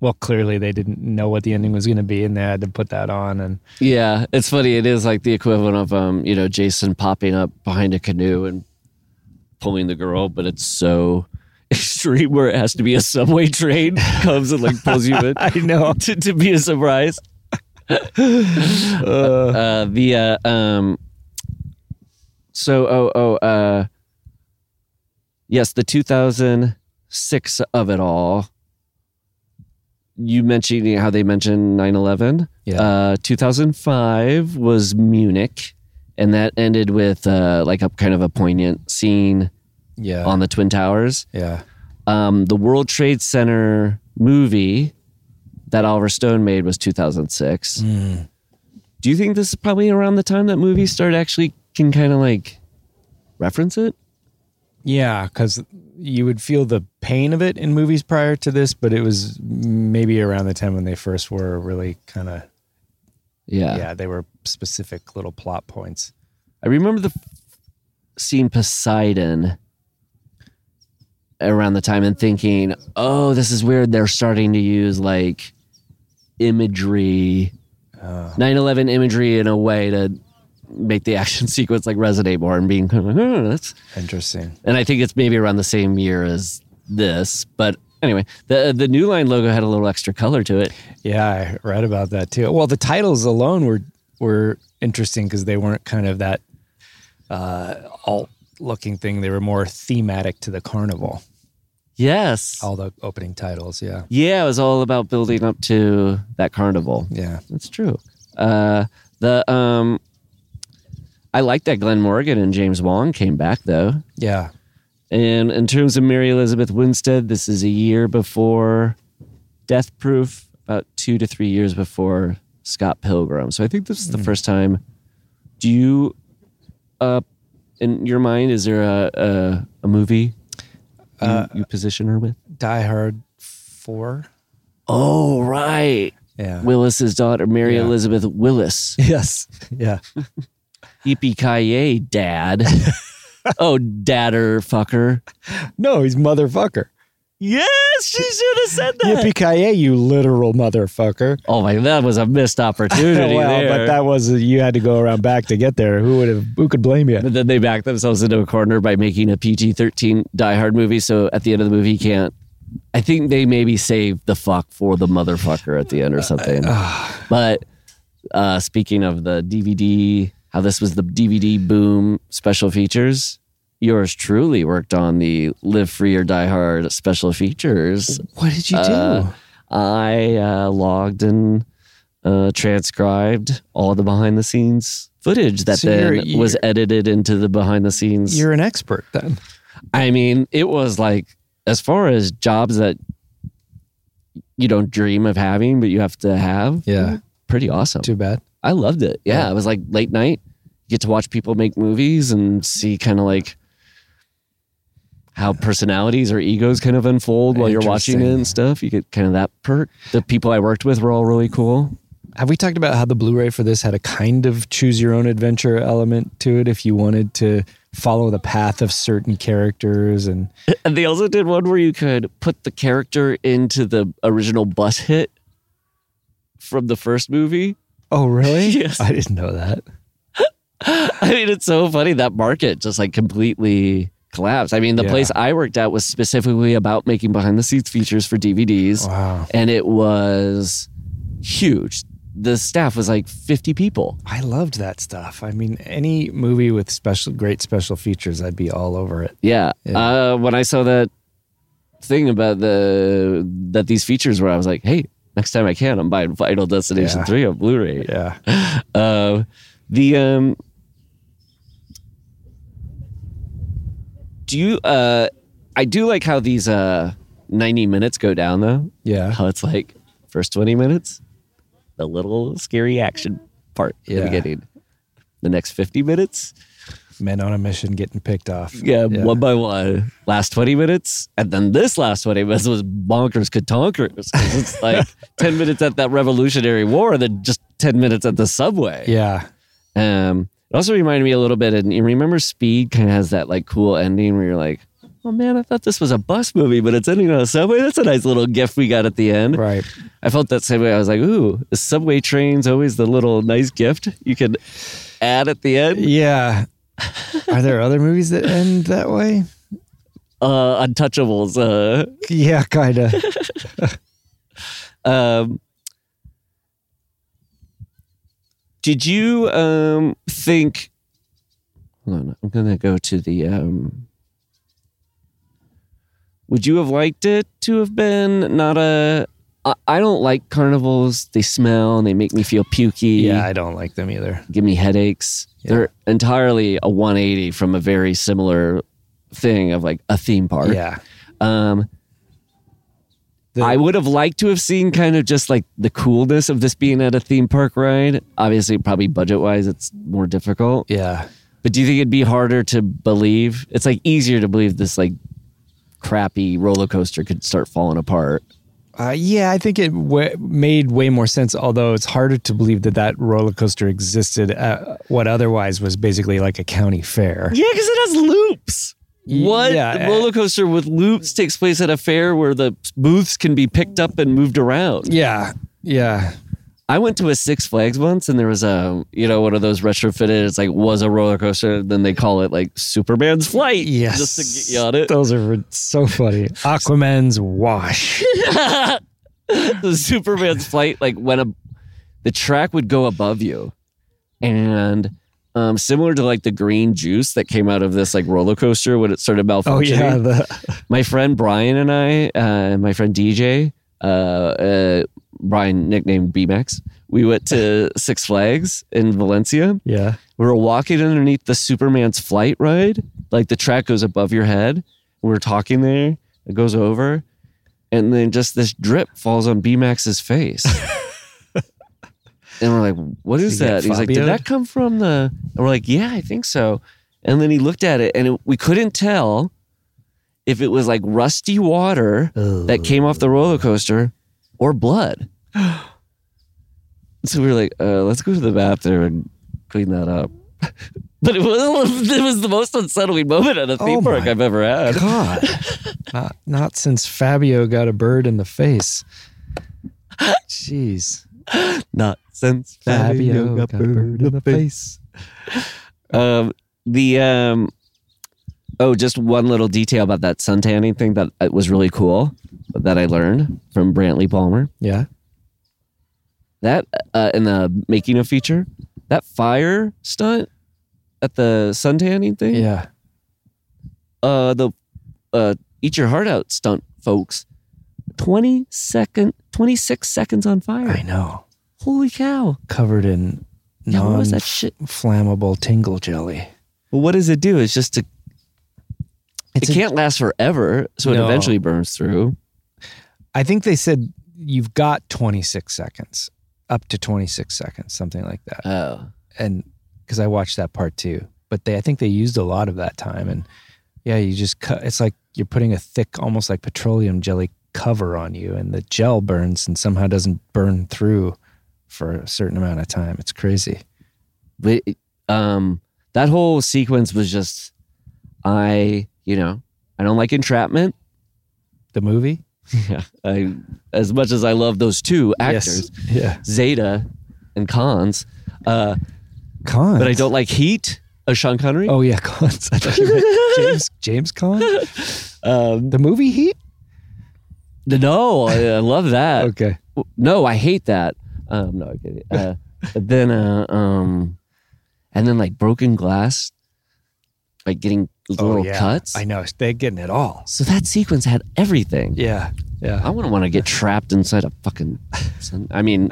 well, clearly they didn't know what the ending was gonna be and they had to put that on and Yeah. It's funny. It is like the equivalent of, um, you know, Jason popping up behind a canoe and pulling the girl, but it's so extreme where it has to be a subway train comes and like pulls you in. I know. to, to be a surprise. Uh, the uh, um, so oh oh uh, yes, the 2006 of it all. You mentioned how they mentioned 9/11. Yeah. Uh, 2005 was Munich, and that ended with uh, like a kind of a poignant scene yeah. on the Twin Towers yeah. um, the World Trade Center movie that Oliver Stone made was 2006. Hmm. Do you think this is probably around the time that movies start actually can kind of like reference it? Yeah, because you would feel the pain of it in movies prior to this, but it was maybe around the time when they first were really kind of Yeah. yeah, they were specific little plot points. I remember the f- scene Poseidon around the time and thinking, oh, this is weird. They're starting to use like imagery, 9 11 imagery in a way to make the action sequence like resonate more and being kind of like, oh, that's. Interesting. And I think it's maybe around the same year as this. But anyway, the the New Line logo had a little extra color to it. Yeah, I read about that too. Well, the titles alone were were interesting because they weren't kind of that uh, alt looking thing. They were more thematic to the carnival. Yes. All the opening titles. Yeah. Yeah, it was all about building up to that carnival. Yeah. That's true. Uh, the um, I like that Glenn Morgan and James Wong came back though. Yeah. And in terms of Mary Elizabeth Winstead, this is a year before Death Proof, about two to three years before Scott Pilgrim. So I think this is the first time. Do you, uh, in your mind, is there a a, a movie you, uh, you position her with? Die Hard 4. Oh, right. Yeah. Willis's daughter, Mary Yeah. Elizabeth Willis. Yes. Yeah. Yippee ki dad. oh, dadder fucker. No, he's motherfucker. Yes, she should have said that. Yippee ki you literal motherfucker. Oh my, that was a missed opportunity well, there. but that was you had to go around back to get there. Who would have? Who could blame you? But then they backed themselves into a corner by making a PG thirteen Die Hard movie. So at the end of the movie, he can't. I think they maybe saved the fuck for the motherfucker at the end or something. but uh, speaking of the DVD, how this was the DVD boom special features. Yours truly worked on the Live Free or Die Hard special features. What did you do? Uh, I uh, logged and uh, transcribed all the behind the scenes footage that So then you're- was you're- edited into the behind the scenes. You're an expert then. I mean, it was like as far as jobs that you don't dream of having, but you have to have. Yeah. pretty awesome. Too bad. I loved it. Yeah, Yeah. it was like late night. You get to watch people make movies and see kind of like how personalities or egos kind of unfold while you're watching it and stuff. You get kind of that perk. The people I worked with were all really cool. Have we talked about how the Blu-ray for this had a kind of choose your own adventure element to it if you wanted to follow the path of certain characters and And they also did one where you could put the character into the original bus hit from the first movie. Oh really? Yes. I didn't know that. I mean, it's so funny that market just like completely collapsed. I mean, the Yeah. place I worked at was specifically about making behind the scenes features for DVDs. Wow. And it was huge. The staff was like 50 people. I loved that stuff. I mean, any movie with special great special features, I'd be all over it. Yeah. Yeah. Uh, when I saw that thing about the that these features were, I was like, hey, next time I can, I'm buying Final Destination Yeah. 3 on Blu-ray. Yeah. Uh, the um, do you uh, I do like how these uh 90 minutes go down though. Yeah. How it's like first 20 minutes, the little scary action. part in Yeah. the beginning. The next 50 minutes, Men on a mission getting picked off. yeah, one by one. Last 20 minutes, and then this last 20 minutes was bonkers katonkers. It's like 10 minutes at that Revolutionary War, and then just 10 minutes at the subway. Yeah. Um, it also reminded me a little bit, and you remember Speed kind of has that like cool ending where you're like, oh man, I thought this was a bus movie, but it's ending on a subway. That's a nice little gift we got at the end. Right. I felt that same way. I was like, ooh, the subway train's always the little nice gift you can add at the end. Yeah. Are there other movies that end that way? Uh, Untouchables. Uh, Yeah, kind of. um, did you um, think? Hold on, I'm gonna go to the. Um, would you have liked it to have been not a? I, I don't like carnivals. They smell and they make me feel pukey. yeah, I don't like them either. give me headaches. They're entirely a 180 from a very similar thing of like a theme park. Yeah. Um, The- I would have liked to have seen kind of just like the coolness of this being at a theme park ride. Obviously, probably budget wise, it's more difficult. Yeah. But do you think it'd be harder to believe? It's like easier to believe this like crappy roller coaster could start falling apart. Uh, yeah, I think it w- made way more sense. Although it's harder to believe that that roller coaster existed. at what otherwise was basically like a county fair. Yeah, because it has loops. What yeah. roller coaster with loops takes place at a fair where the booths can be picked up and moved around? Yeah, yeah, I went to a Six Flags once, and there was a you know one of those retrofitted. It's like was a roller coaster. Then they call it like Superman's Flight. yes. just to get you on it. Those are so funny. Aquaman's wash. the Superman's Flight, like when a the track would go above you, and um, similar to like the green juice that came out of this like roller coaster when it started malfunctioning. Oh yeah, the my friend Brian and I, uh, my friend DJ, uh, uh, Brian nicknamed BMAX, we went to Six Flags in Valencia. yeah. We were walking underneath the Superman's flight ride. Like the track goes above your head. We were talking there. It goes over. And then just this drip falls on BMAX's face. and we're like, what is Did he get that? He's like, did that come from the. And we're like, yeah, I think so. And then he looked at it and it, we couldn't tell if it was like rusty water that came off the roller coaster or blood. so we were like, uh, let's go to the bathroom and clean that up. but it was it was the most unsettling moment at a theme Oh park I've ever had. God, not not since Fabio got a bird in the face. Jeez, Not since Fabio got a bird in the face. Um, the um, oh, just one little detail about that suntanning thing that uh, was really cool that I learned from Brantley Palmer. Yeah, That uh, in the making of feature, that fire stunt at the suntanning thing. yeah. Uh, the uh, eat your heart out stunt folks. 20 second, 26 seconds on fire. I know. Holy cow. Covered in Yeah, what was that shit? flammable tingle jelly. Well, what does it do? It's just to, It's it can't last forever. So it eventually burns through. I think they said you've got 26 seconds, up to 26 seconds, something like that. Oh. and because I watched that part too. But they, I think they used a lot of that time, and yeah, you just cut. It's like you're putting a thick, almost like petroleum jelly cover on you, and the gel burns and somehow doesn't burn through for a certain amount of time. It's crazy. But um, that whole sequence was just, I, you know, I don't like entrapment. The movie Yeah. I, as much as I love those two actors, Yes. Yeah. Zeta and Cons, uh, Cons. but I don't like Heat. Uh, Sean Connery. Oh yeah, Cons. I thought you meant James James Caan. Um, The movie Heat. No, I, I love that. Okay. No, I hate that. Um, no, I get it. Uh, but then, uh, um, and then like broken glass, like getting little oh, yeah. cuts. I know they're getting it all. So that sequence had everything. Yeah. Yeah. I wouldn't want to get trapped inside a fucking. Sun, I mean,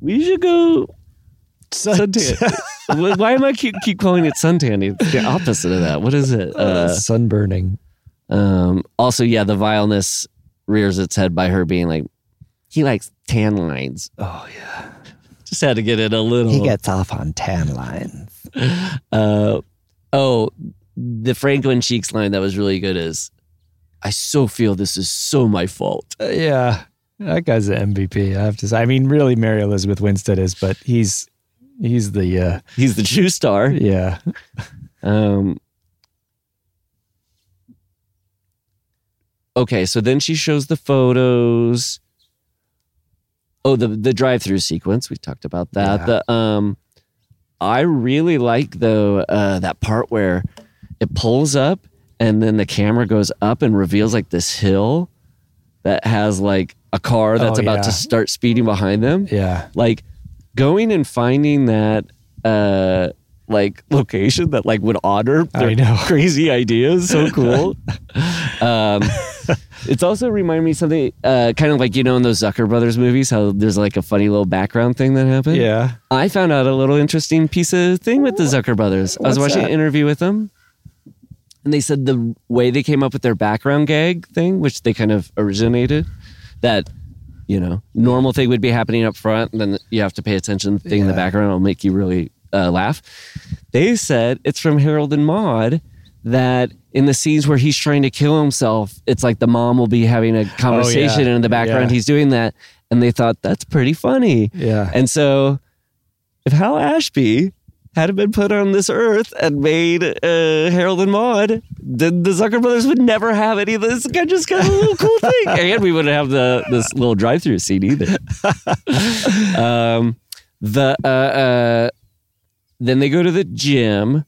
we should go suntan. Wh- Why am I keep, keep calling it suntan? It's the opposite of that. What is it? Uh, sunburning. um, also, yeah, the vileness rears its head by her being like, he likes tan lines. Oh yeah. Just had to get it a little. He gets off on tan lines. Uh, oh, the Frankie Cheeks line that was really good is, "I so feel this is so my fault." Uh, yeah, that guy's the MVP. I have to say. I mean, really, Mary Elizabeth Winstead is, but he's he's the uh, He's the true star. yeah. Um, okay, so then she shows the photos. Oh, the the drive through sequence. We talked about that. Yeah. The um, I really like though uh, that part where it pulls up and then the camera goes up and reveals like this hill that has like a car that's Oh, about yeah. to start speeding behind them Yeah. like going and finding that uh like location that like would honor their crazy ideas so cool um it's also reminded me of something uh kind of like you know in those zucker brothers movies how there's like a funny little background thing that happened Yeah. i found out a little interesting piece of thing with the zucker brothers i was watching that? an interview with them and they said the way they came up with their background gag thing which they kind of originated that you know normal thing would be happening up front and then you have to pay attention the thing in the background it'll make you really uh, laugh they said it's from harold and maude that in the scenes where he's trying to kill himself it's like the mom will be having a conversation and in the background Yeah. he's doing that and they thought that's pretty funny Yeah. and so if hal ashby hadn't been put on this earth and made uh, Harold and Maude, then the Zucker brothers would never have any of this kind just kind of little cool thing. And we wouldn't have the this little drive-through scene either. um, the uh, uh, then they go to the gym.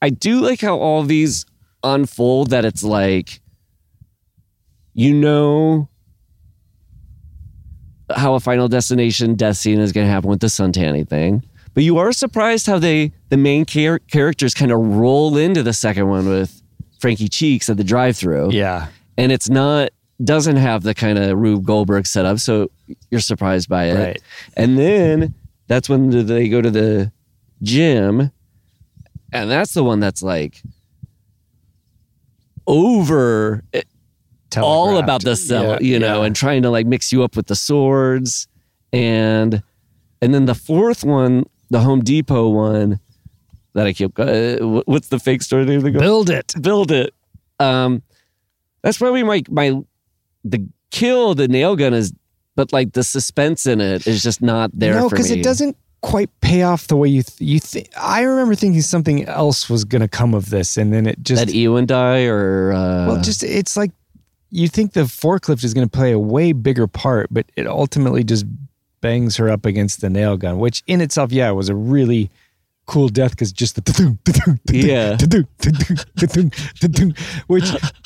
I do like how all these unfold. That it's like, you know, how a Final Destination death scene is going to happen with the suntanning thing. But you are surprised how they the main char- characters kind of roll into the second one with Frankie Cheeks at the drive-through Yeah. and it's not doesn't have the kind of Rube Goldberg setup, so you're surprised by it. Right. And then that's when they go to the gym, and that's the one that's like over all about the cell, Yeah, you know, yeah. and trying to like mix you up with the swords, and and then the fourth one, the Home Depot one. That I keep. Uh, what's the fake story name? build it. build it. Um, that's probably my my the kill the nail gun is, but like the suspense in it is just not there. no, because it doesn't quite pay off the way you th- you think. I remember thinking something else was going to come of this, and then it just That Ewan die or uh, well, just it's like you think the forklift is going to play a way bigger part, but it ultimately just bangs her up against the nail gun, which in itself, yeah, was a really cool death because just the Yeah. which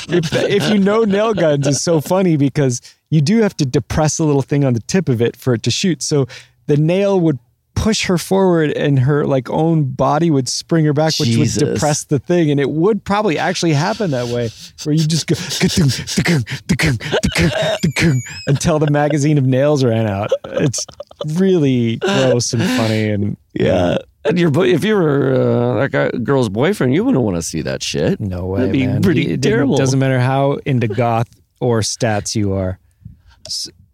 if, if you know nail guns is so funny because you do have to depress a little thing on the tip of it for it to shoot. So the nail would push her forward and her like own body would spring her back, which Jesus. would depress the thing. And it would probably actually happen that way where you just go da-gung, da-gung, da-gung, da-gung," until the magazine of nails ran out. It's really gross and funny. And yeah. And your boy, if you were uh, that guy, girl's boyfriend, you wouldn't want to see that shit. no way, That'd be man. pretty It terrible. Doesn't matter how into goth or stats you are.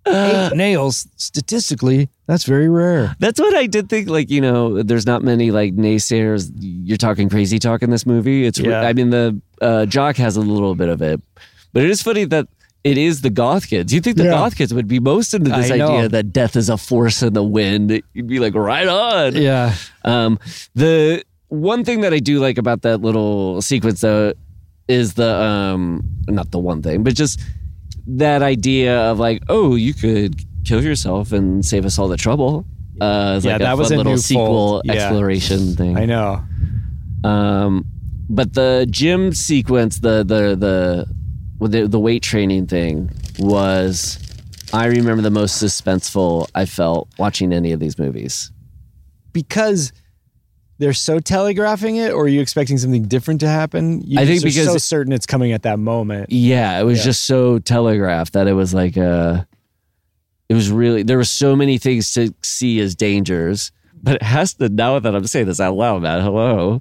Nails, statistically, that's very rare. That's what I did think. Like you know, there's not many like naysayers. You're talking crazy talk in this movie. It's Yeah. I mean the uh, jock has a little bit of it, but it is funny that it is the goth kids. You think the Yeah. goth kids would be most into this idea that death is a force in the wind? You'd be like, right on. Yeah. Um, the one thing that I do like about that little sequence though is the um not the one thing, but just that idea of like, oh, you could kill yourself and save us all the trouble. Uh, Yeah, like that a was a little sequel fold. Yeah. exploration thing. I know. Um, but the gym sequence, the the the the, the weight training thing was, I remember the most suspenseful I felt watching any of these movies. because they're so telegraphing it, or are you expecting something different to happen? You I think because so certain it's coming at that moment. Yeah, it was Yeah. just so telegraphed that it was like uh it was really there were so many things to see as dangers, but it has to now that I'm saying this out loud, man. Hello.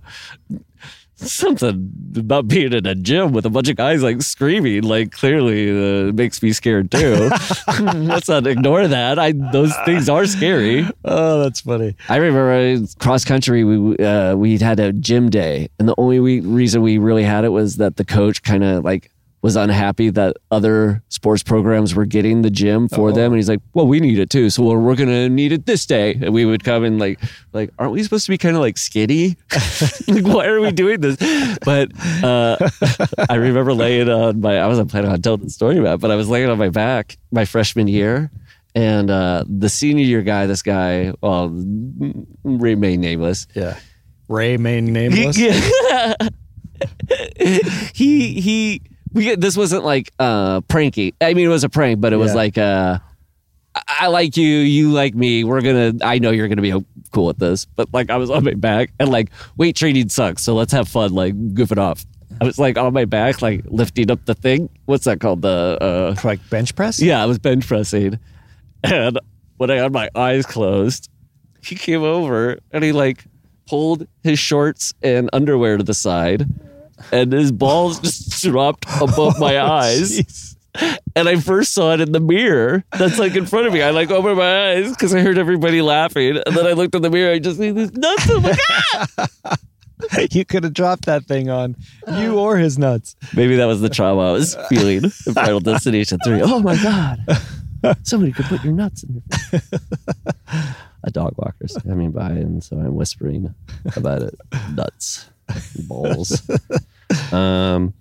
Something about being in a gym with a bunch of guys like screaming. Like clearly, uh, makes me scared too. Let's not ignore that. I those things are scary. Oh, that's funny. I remember cross country. We uh, we had a gym day, and the only we, reason we really had it was that the coach kind of like was unhappy that other sports programs were getting the gym for them, and he's like, "Well, we need it too, so we're, we're gonna need it this day." And we would come and like, like, aren't we supposed to be kind of like skinny? like, why are we doing this? But uh, I remember laying on my. I wasn't planning on telling the story about, it, but I was laying on my back my freshman year. And uh, the senior year guy, this guy, well, remain nameless. Yeah. Ray main nameless. Yeah. he he we this wasn't like uh pranky. I mean it was a prank, but it was Yeah. like uh I- I like you, you like me. We're gonna I know you're gonna be cool with this. But like I was on my back and like weight training sucks, so let's have fun, like goof it off. I was like on my back, like lifting up the thing. What's that called? The uh Like bench press? yeah, I was bench pressing. And when I had my eyes closed, he came over and he like pulled his shorts and underwear to the side and his balls just dropped above my eyes. And I first saw it in the mirror that's like in front of me. I like opened my eyes because I heard everybody laughing. And then I looked in the mirror. I just see these nuts. I'm like, "Ah!" you could have dropped that thing on you or his nuts. Maybe that was the trauma I was feeling in Final Destination 3. Oh my God. Somebody could put your nuts in your face. A dog walker standing by, and so I'm whispering about it. Nuts, balls. Um,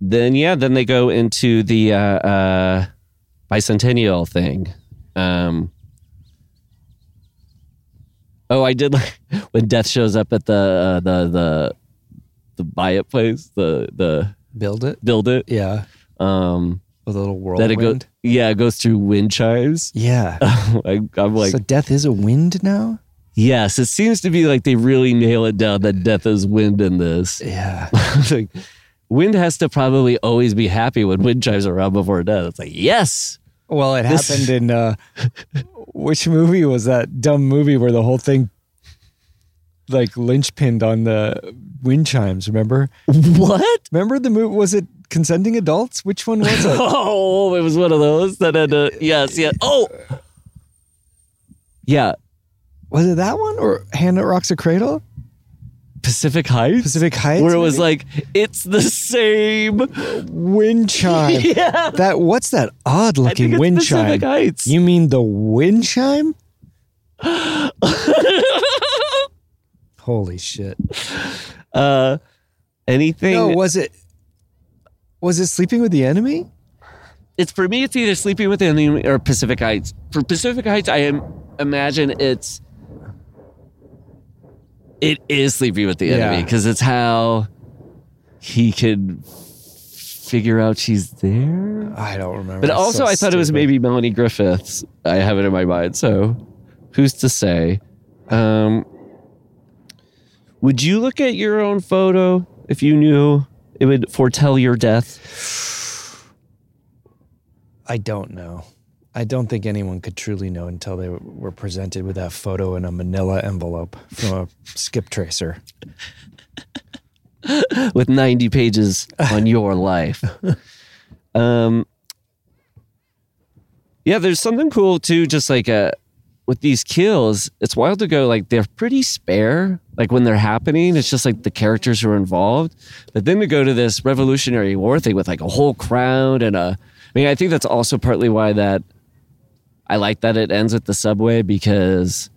then, yeah, then they go into the uh, uh, bicentennial thing. Um, oh, I did like when Death shows up at the uh, the the the buy it place, the the Build it? build it. Yeah. Um, With a little that it whirlwind. goes, yeah, it goes through wind chimes. yeah. I, I'm like, so death is a wind now? Yes, it seems to be like they really nail it down that death is wind in this. Yeah. like, wind has to probably always be happy when wind chimes are around before death. It's like, yes. Well, it This- happened in uh which movie was that dumb movie where the whole thing like linchpinned on the wind chimes, remember? What? Remember the movie was it consenting adults? Which one was it? Oh, it was one of those that had a, yes, yeah. Oh, yeah. Was it that one or Hand That Rocks a Cradle? Pacific Heights? Pacific Heights? Where it was like, it's the same. wind chime. Yeah. That what's that odd looking wind Pacific chime? Heights. You mean the wind chime? Holy shit. uh, anything. No, was it was it sleeping with the enemy? it's for me. It's either Sleeping with the Enemy or Pacific Heights. For Pacific Heights, I am, imagine it's it is Sleeping with the Enemy because it's how he can figure out she's there. I don't remember. But That's also, so I thought it was maybe Melanie Griffiths. I have it in my mind. So, who's to say? Um, would you look at your own photo if you knew it would foretell your death? I don't know. I don't think anyone could truly know until they were presented with that photo in a manila envelope from a skip tracer. with 90 pages on your life. Um, yeah, there's something cool too, just like uh, with these kills, it's wild to go like they're pretty spare. Like when they're happening, it's just like the characters who are involved. But then to go to this Revolutionary War thing with like a whole crowd and a, I mean, I think that's also partly why that I like that it ends with the subway because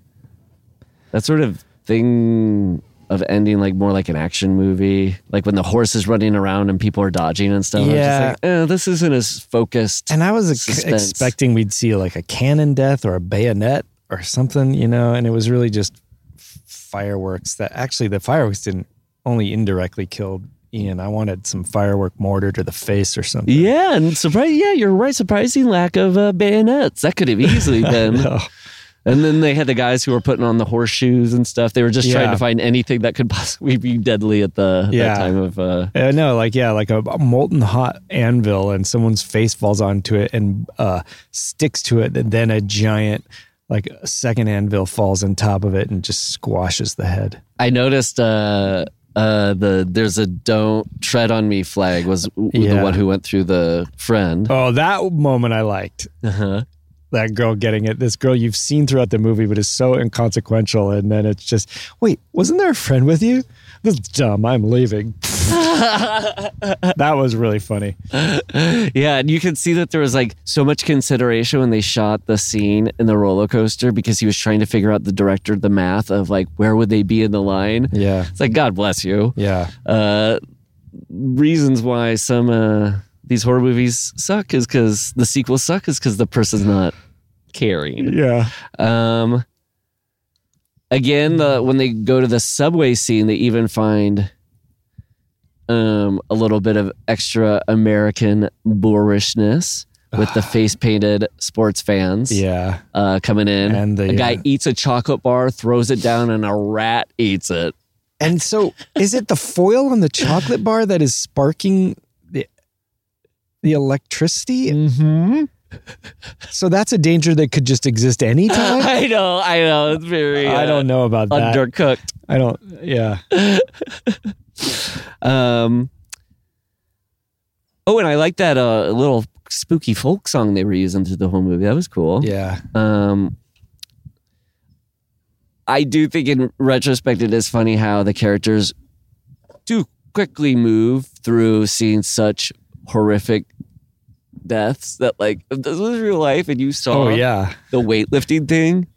that sort of thing of ending like more like an action movie, like when the horse is running around and people are dodging and stuff. Yeah. just like, eh, this isn't as focused. And I was ex- expecting we'd see like a cannon death or a bayonet or something, you know, and it was really just fireworks that actually the fireworks didn't only indirectly killed Ian. I wanted some firework mortar to the face or something. yeah, and surprise. Yeah, you're right. Surprising lack of uh, bayonets. That could have easily been. And then they had the guys who were putting on the horseshoes and stuff. They were just trying to find anything that could possibly be deadly at the Yeah. that time of. Uh, Uh, no, like yeah, like a, a molten hot anvil, and someone's face falls onto it and uh, sticks to it, and then a giant, like a second anvil falls on top of it and just squashes the head. I noticed uh, uh, the there's a "Don't tread on me" flag was w- the one who went through the friend. Oh, that moment I liked. Uh-huh. That girl getting it. This girl you've seen throughout the movie, but is so inconsequential. And then it's just, wait, wasn't there a friend with you? This is dumb. I'm leaving. that was really funny. Yeah, and you can see that there was like so much consideration when they shot the scene in the roller coaster because he was trying to figure out the director the math of like where would they be in the line. Yeah. It's like God bless you. Yeah. Uh, reasons why some uh, these horror movies suck is because the sequels suck is because the person's not caring. Yeah. Um, again, the when they go to the subway scene, they even find um a little bit of extra American boorishness with the face painted sports fans. Yeah. Uh, coming in, And the, a guy uh, eats a chocolate bar, throws it down, and a rat eats it. And so is it the foil on the chocolate bar that is sparking the the electricity? Mm-hmm. So that's a danger that could just exist anytime? I know, I know. It's very. I uh, don't know about that. Undercooked. I don't yeah. Um. Oh, and I like that uh, little spooky folk song they were using through the whole movie. That was cool. Yeah. Um. I do think, in retrospect, it is funny how the characters do quickly move through seeing such horrific deaths that, like, if this was real life and you saw Oh yeah. the weightlifting thing.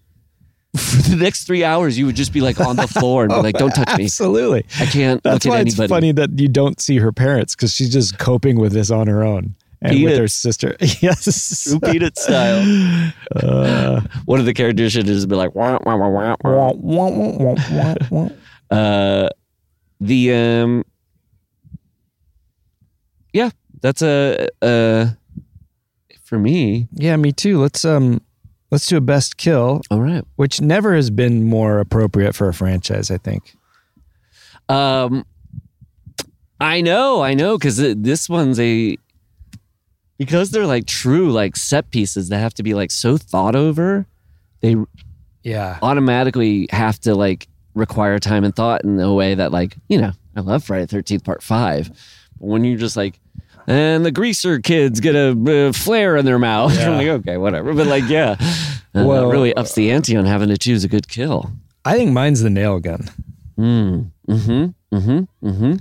For the next three hours, you would just be like on the floor and be like, "Don't touch me! Absolutely. I can't That's look why at it's funny that you don't see her parents because she's just coping with this on her own and with her sister. yes. True Peanut style. Uh, One of the characters should just be like, wah, wah, wah, wah, wah. wah, wah, wah, wah, wah. Uh, the um, yeah, that's a uh, for me. yeah, me too. Let's um, let's do a best kill, All right. which never has been more appropriate for a franchise. I think. Um, I know, I know, because this one's a because they're like true like set pieces that have to be like so thought over. They Yeah. automatically have to like require time and thought in a way that like you know I love Friday Thirteenth Part Five, but when you're just like. And the greaser kids get a uh, flare in their mouth. I'm like, okay, whatever. But like, yeah, uh, Well, that really ups the ante on having to choose a good kill. I think mine's the nail gun. Mm. Mm-hmm. Mm-hmm. Mm-hmm.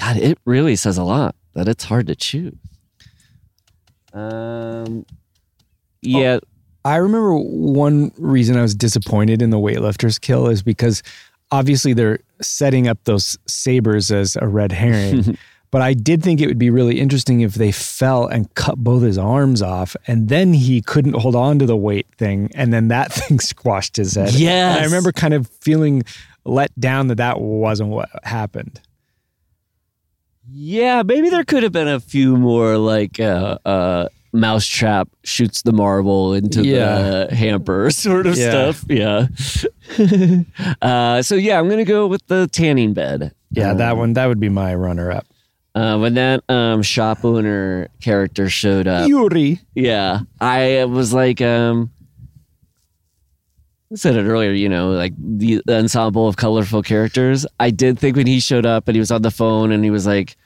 God, it really says a lot that it's hard to choose. Um, yeah, I remember one reason I was disappointed in the weightlifters kill is because obviously they're setting up those sabers as a red herring. but I did think it would be really interesting if they fell and cut both his arms off and then he couldn't hold on to the weight thing and then that thing squashed his head. Yeah, I remember kind of feeling let down that that wasn't what happened. yeah. Maybe there could have been a few more like uh, uh, mousetrap shoots the marble into Yeah. the hamper sort of Yeah. stuff. Yeah. uh, so yeah, I'm gonna go with the tanning bed. Yeah, that one that would be my runner up. Uh, when that um, shop owner character showed up, Yuri. yeah, I was like, um, I said it earlier, you know, like the ensemble of colorful characters. I did think when he showed up and he was on the phone and he was like,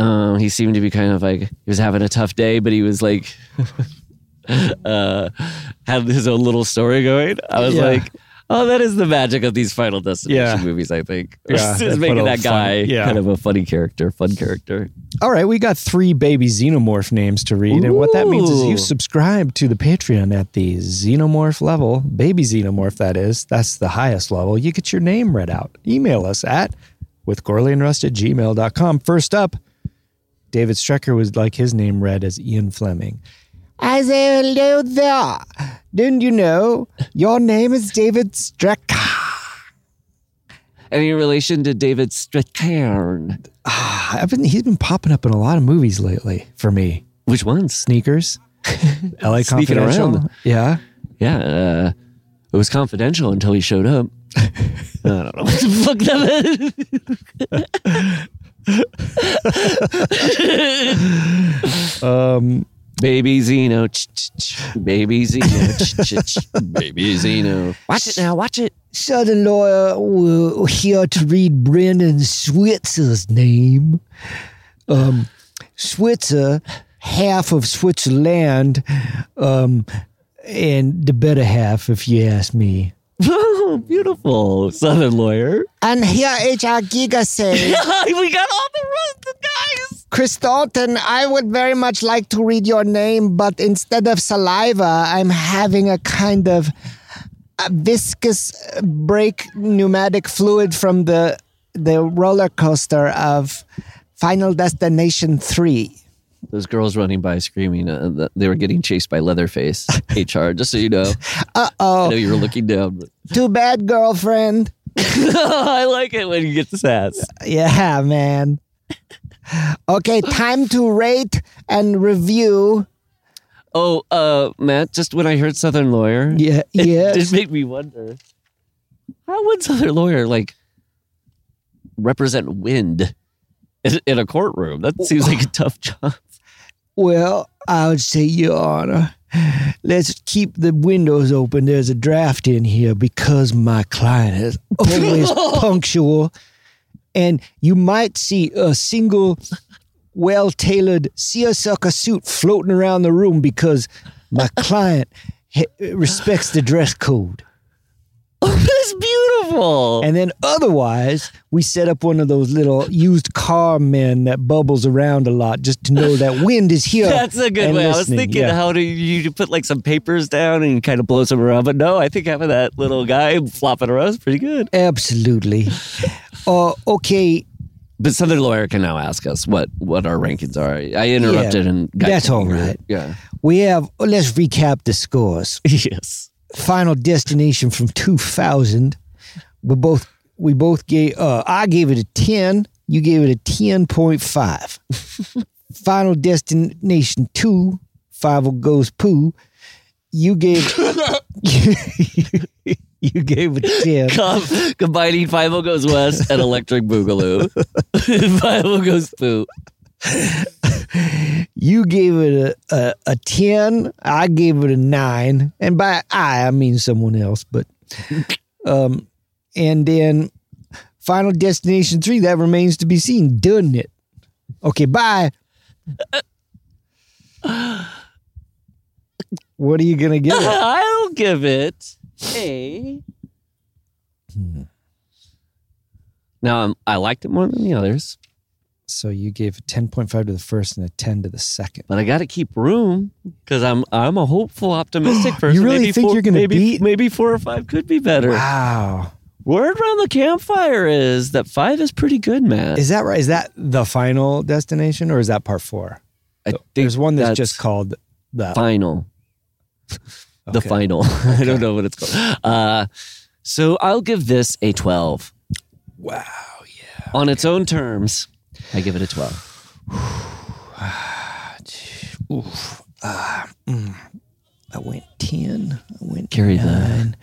um, he seemed to be kind of like he was having a tough day, but he was like, uh, had his own little story going. I was Yeah. like. Oh, that is the magic of these Final Destination Yeah. movies, I think. Yeah, Is making that fun- guy yeah. kind of a funny character, fun character. All right, we got three baby xenomorph names to read. And what that means is Ooh. you subscribe to the Patreon at the xenomorph level, baby xenomorph, that is. That's the highest level. You get your name read out. Email us at with Rust at gmail.com. First up, David Strecker was like his name read as Ian Fleming. I say hello there. Didn't you know your name is David Strecker? Any relation to David Strathairn? Ah, I've been, he's been popping up in a lot of movies lately for me. Which ones? Sneakers, LA Sneaking Confidential. around. Yeah. Yeah, uh, it was confidential until he showed up. I don't know what the fuck that is. Um, Baby Xeno, baby Xeno, baby Xeno. Watch it now, watch it. Southern lawyer, we're here to read Brendan Switzer's name. Um, Switzer, half of Switzerland, um, and the better half, if you ask me. Oh, beautiful. Southern lawyer. And here is our Giga say, we got all the the guys. Chris Dalton, I would very much like to read your name, but instead of saliva, I'm having a kind of a viscous brake pneumatic fluid from the the roller coaster of Final Destination 3. Those girls running by screaming, uh, that they were getting chased by Leatherface. HR, just so you know. Uh oh, I know you were looking down. But Too bad, girlfriend. I like it when you get the sass. Yeah, man. Okay, time to rate and review. Oh, uh, Matt, just when I heard Southern Lawyer, Yeah, yeah. it yes. just made me wonder how would Southern Lawyer like represent wind in, in a courtroom? That seems like a tough job. Well, I would say, Your Honor, let's keep the windows open. There's a draft in here because my client is always punctual. And you might see a single well tailored seersucker suit floating around the room because my client respects the dress code. Oh, that's beautiful. And then otherwise, we set up one of those little used car men that bubbles around a lot just to know that wind is here. That's a good and way. I was thinking, Yeah. how do you, you put like some papers down and kind of blow some around? But no, I think having that little guy flopping around is pretty good. Absolutely. Uh, okay, But Southern Lawyer can now ask us what what our rankings are. I interrupted Yeah, and got that's to all hear right. it. Yeah. we have. Let's recap the scores. yes. Final destination from 2000. We both we both gave. Uh, I gave it a 10. You gave it a 10.5. Final destination two. Five goes poo. You gave. you gave a 10. Com- combining Five Goes West and Electric Boogaloo. Five Goes Poo. You gave it a, a, a 10. I gave it a 9. And by I, I mean someone else. But, um, and then Final Destination 3, that remains to be seen, doesn't it? Okay, bye. what are you going to give it? I'll give it a. Now I'm, I liked it more than the others, So you gave a 10.5 to the first and a 10 to the second. but I got to keep room because I'm I'm a hopeful, optimistic person. you really maybe think four, you're gonna beat- Maybe four or five could be better. Wow. Word around the campfire is that five is pretty good, man. Is that right? Is that the final destination or is that part four? I think There's one that's, that's just called the final. The Okay. final. I don't know what it's called. Uh, so I'll give this a 12. Wow. Yeah. On its own terms, I give it a 12. Ah, mm. I went 10. I went Carry the- 9.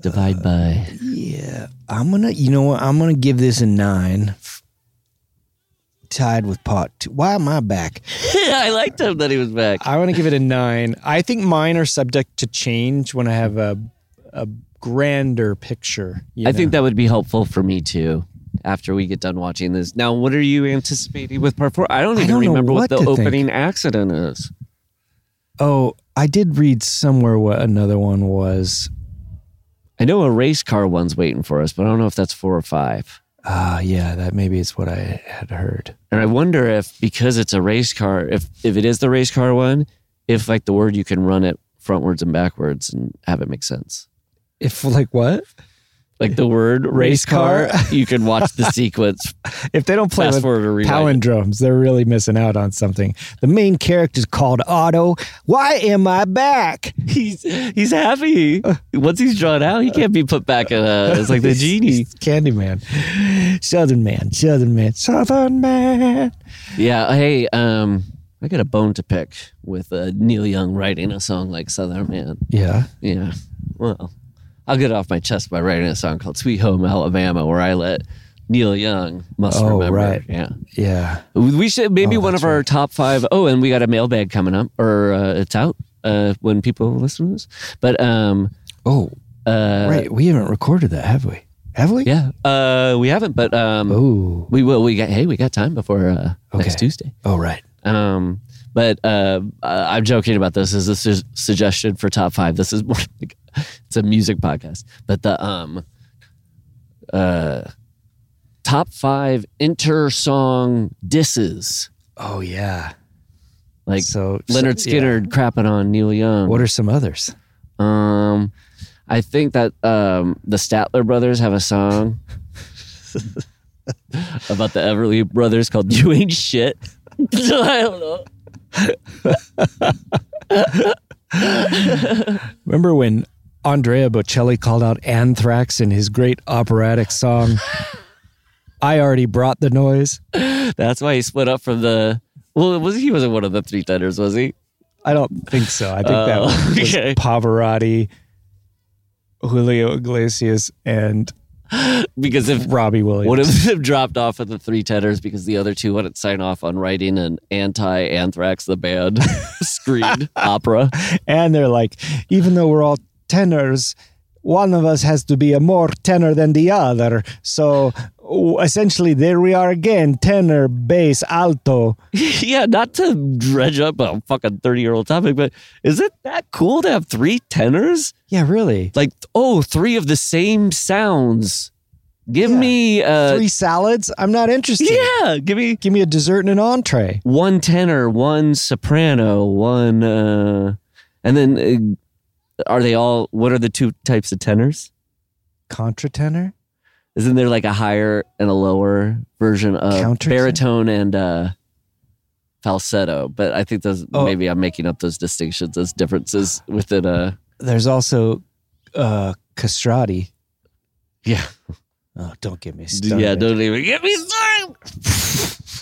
Divide by. Yeah. I'm going to, you know what? I'm going to give this a 9. Tied with pot two. Why am I back? I liked him that he was back. I want to give it a 9. I think mine are subject to change when I have a, a grander picture. you I think that would be helpful for me too. After we get done watching this, now what are you anticipating with part four? I don't I even don't remember what, what the to think. opening accident is. Oh, I did read somewhere what another one was. I know a race car one's waiting for us, but I don't know if that's four or five. Ah, yeah, that maybe is what I had heard. And I wonder if because it's a race car, if if it is the race car one, if like the word you can run it frontwards and backwards and have it make sense. If like what? Like the word race Race car, car? you can watch the sequence. If they don't play Fast with forward or rewind. palindromes, they're really missing out on something. The main character's called Otto. Why am I back? He's he's happy. Once he's drawn out, he can't be put back in a, it's like the genie. Candyman. Southern man, Southern man, Southern man. Yeah. Hey, um, I got a bone to pick with uh, Neil Young writing a song like Southern Man. Yeah. Yeah. Well, I'll get it off my chest by writing a song called Sweet Home Alabama, where I let Neil Young must Oh, remember. right. Yeah. Yeah. We should maybe Oh, one of our right. top five. Oh, and we got a mailbag coming up, or uh, it's out uh, when people listen to this. But um, Oh, uh, right. We haven't recorded that, have we? Have we? yeah, uh, we haven't, but um, Oh. we will. We got hey, we got time before uh, next Tuesday. Oh, right. Um, but uh, uh, I'm joking about this. Is this a suggestion for top five? This is more like it's a music podcast, but the um, uh, top five inter song disses. Oh, yeah. Like So- Lynyrd so- Skynyrd yeah. crapping on Neil Young. What are some others? um, I think that um, the Statler brothers have a song about the Everly brothers called "You Ain't Shit." I don't know. Remember when Andrea Bocelli called out Anthrax in his great operatic song, I Already Brought the Noise? That's why he split up from the. Well, was he wasn't one of the three tenors, was he? I don't think so. I think that Oh, was okay. Pavarotti, Julio Iglesias, and Because if Robbie Williams. of them dropped off of the three tenors because the other two wouldn't sign off on writing an anti-Anthrax the band screened opera. and they're like, even though we're all tenors, one of us has to be a more tenor than the other. So essentially, there we are again tenor, bass, alto. yeah, not to dredge up a fucking thirty-year-old topic, but is it that cool to have three tenors? Yeah, really. Like, oh, three of the same sounds. Give Yeah. me uh, Three salads? I'm not interested. yeah, give me Give me a dessert and an entree. one tenor, one soprano, one, uh, and then uh, are they all? What are the two types of tenors? Contratenor? Isn't there like a higher and a lower version of Countertenor? baritone and uh, falsetto? But I think those Oh. maybe I'm making up those distinctions those differences within a There's also uh, castrati. yeah Oh, don't get me started. yeah. Don't even get me started.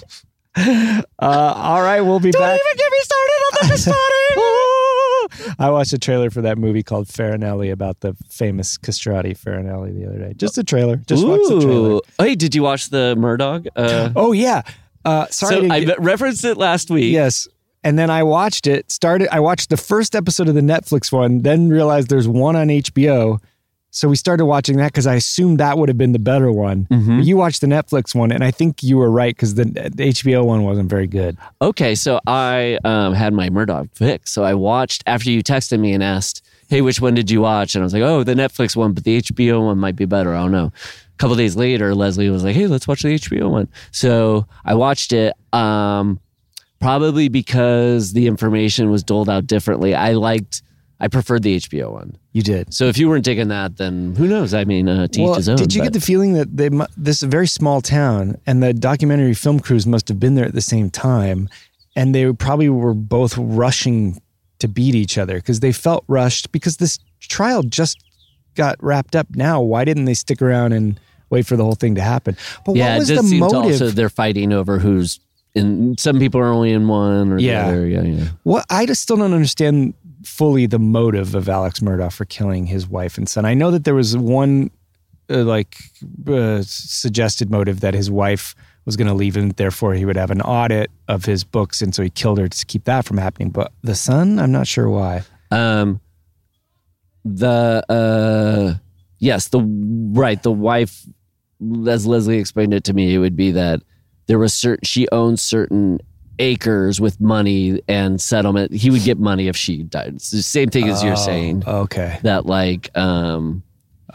Uh, all right, we'll be back. Don't even get me started on the castrati. I watched a trailer for that movie called Farinelli about the famous castrati Farinelli the other day. Just a trailer. Just watch the trailer. Hey, did you watch the Murdaugh? Uh, Oh yeah. Uh, sorry. so I get- referenced it last week. yes. And then I watched it. Started. I watched the first episode of the Netflix one. Then realized there's one on HBO. So we started watching that because I assumed that would have been the better one. Mm-hmm. But you watched the Netflix one, and I think you were right because the, the HBO one wasn't very good. Okay, so I um, had my Murdaugh fix. So I watched after you texted me and asked, "Hey, which one did you watch?" And I was like, "Oh, the Netflix one, but the HBO one might be better. I don't know." A couple days later, Leslie was like, "Hey, let's watch the HBO one." So I watched it. Um, probably because the information was doled out differently. I liked, I preferred the HBO one. You did. So if you weren't digging that, then who knows? I mean, uh, to Well, his own. did you but- get the feeling that they this is a very small town and the documentary film crews must have been there at the same time, and they probably were both rushing to beat each other because they felt rushed because this trial just got wrapped up. Now, why didn't they stick around and wait for the whole thing to happen? But yeah, what was it the seem motive? also they're fighting over who's in. Some people are only in one or Yeah. the other. Yeah, yeah. What I just still don't understand fully the motive of Alex Murdaugh for killing his wife and son. I know that there was one uh, like uh, suggested motive that his wife was going to leave and therefore he would have an audit of his books and so he killed her to keep that from happening. But the son, I'm not sure why. Um, the uh, yes, the right, the wife, as Leslie explained it to me, it would be that there was certain she owns certain acres with money and settlement. He would get money if she died. It's the same thing as you're saying Okay. that like um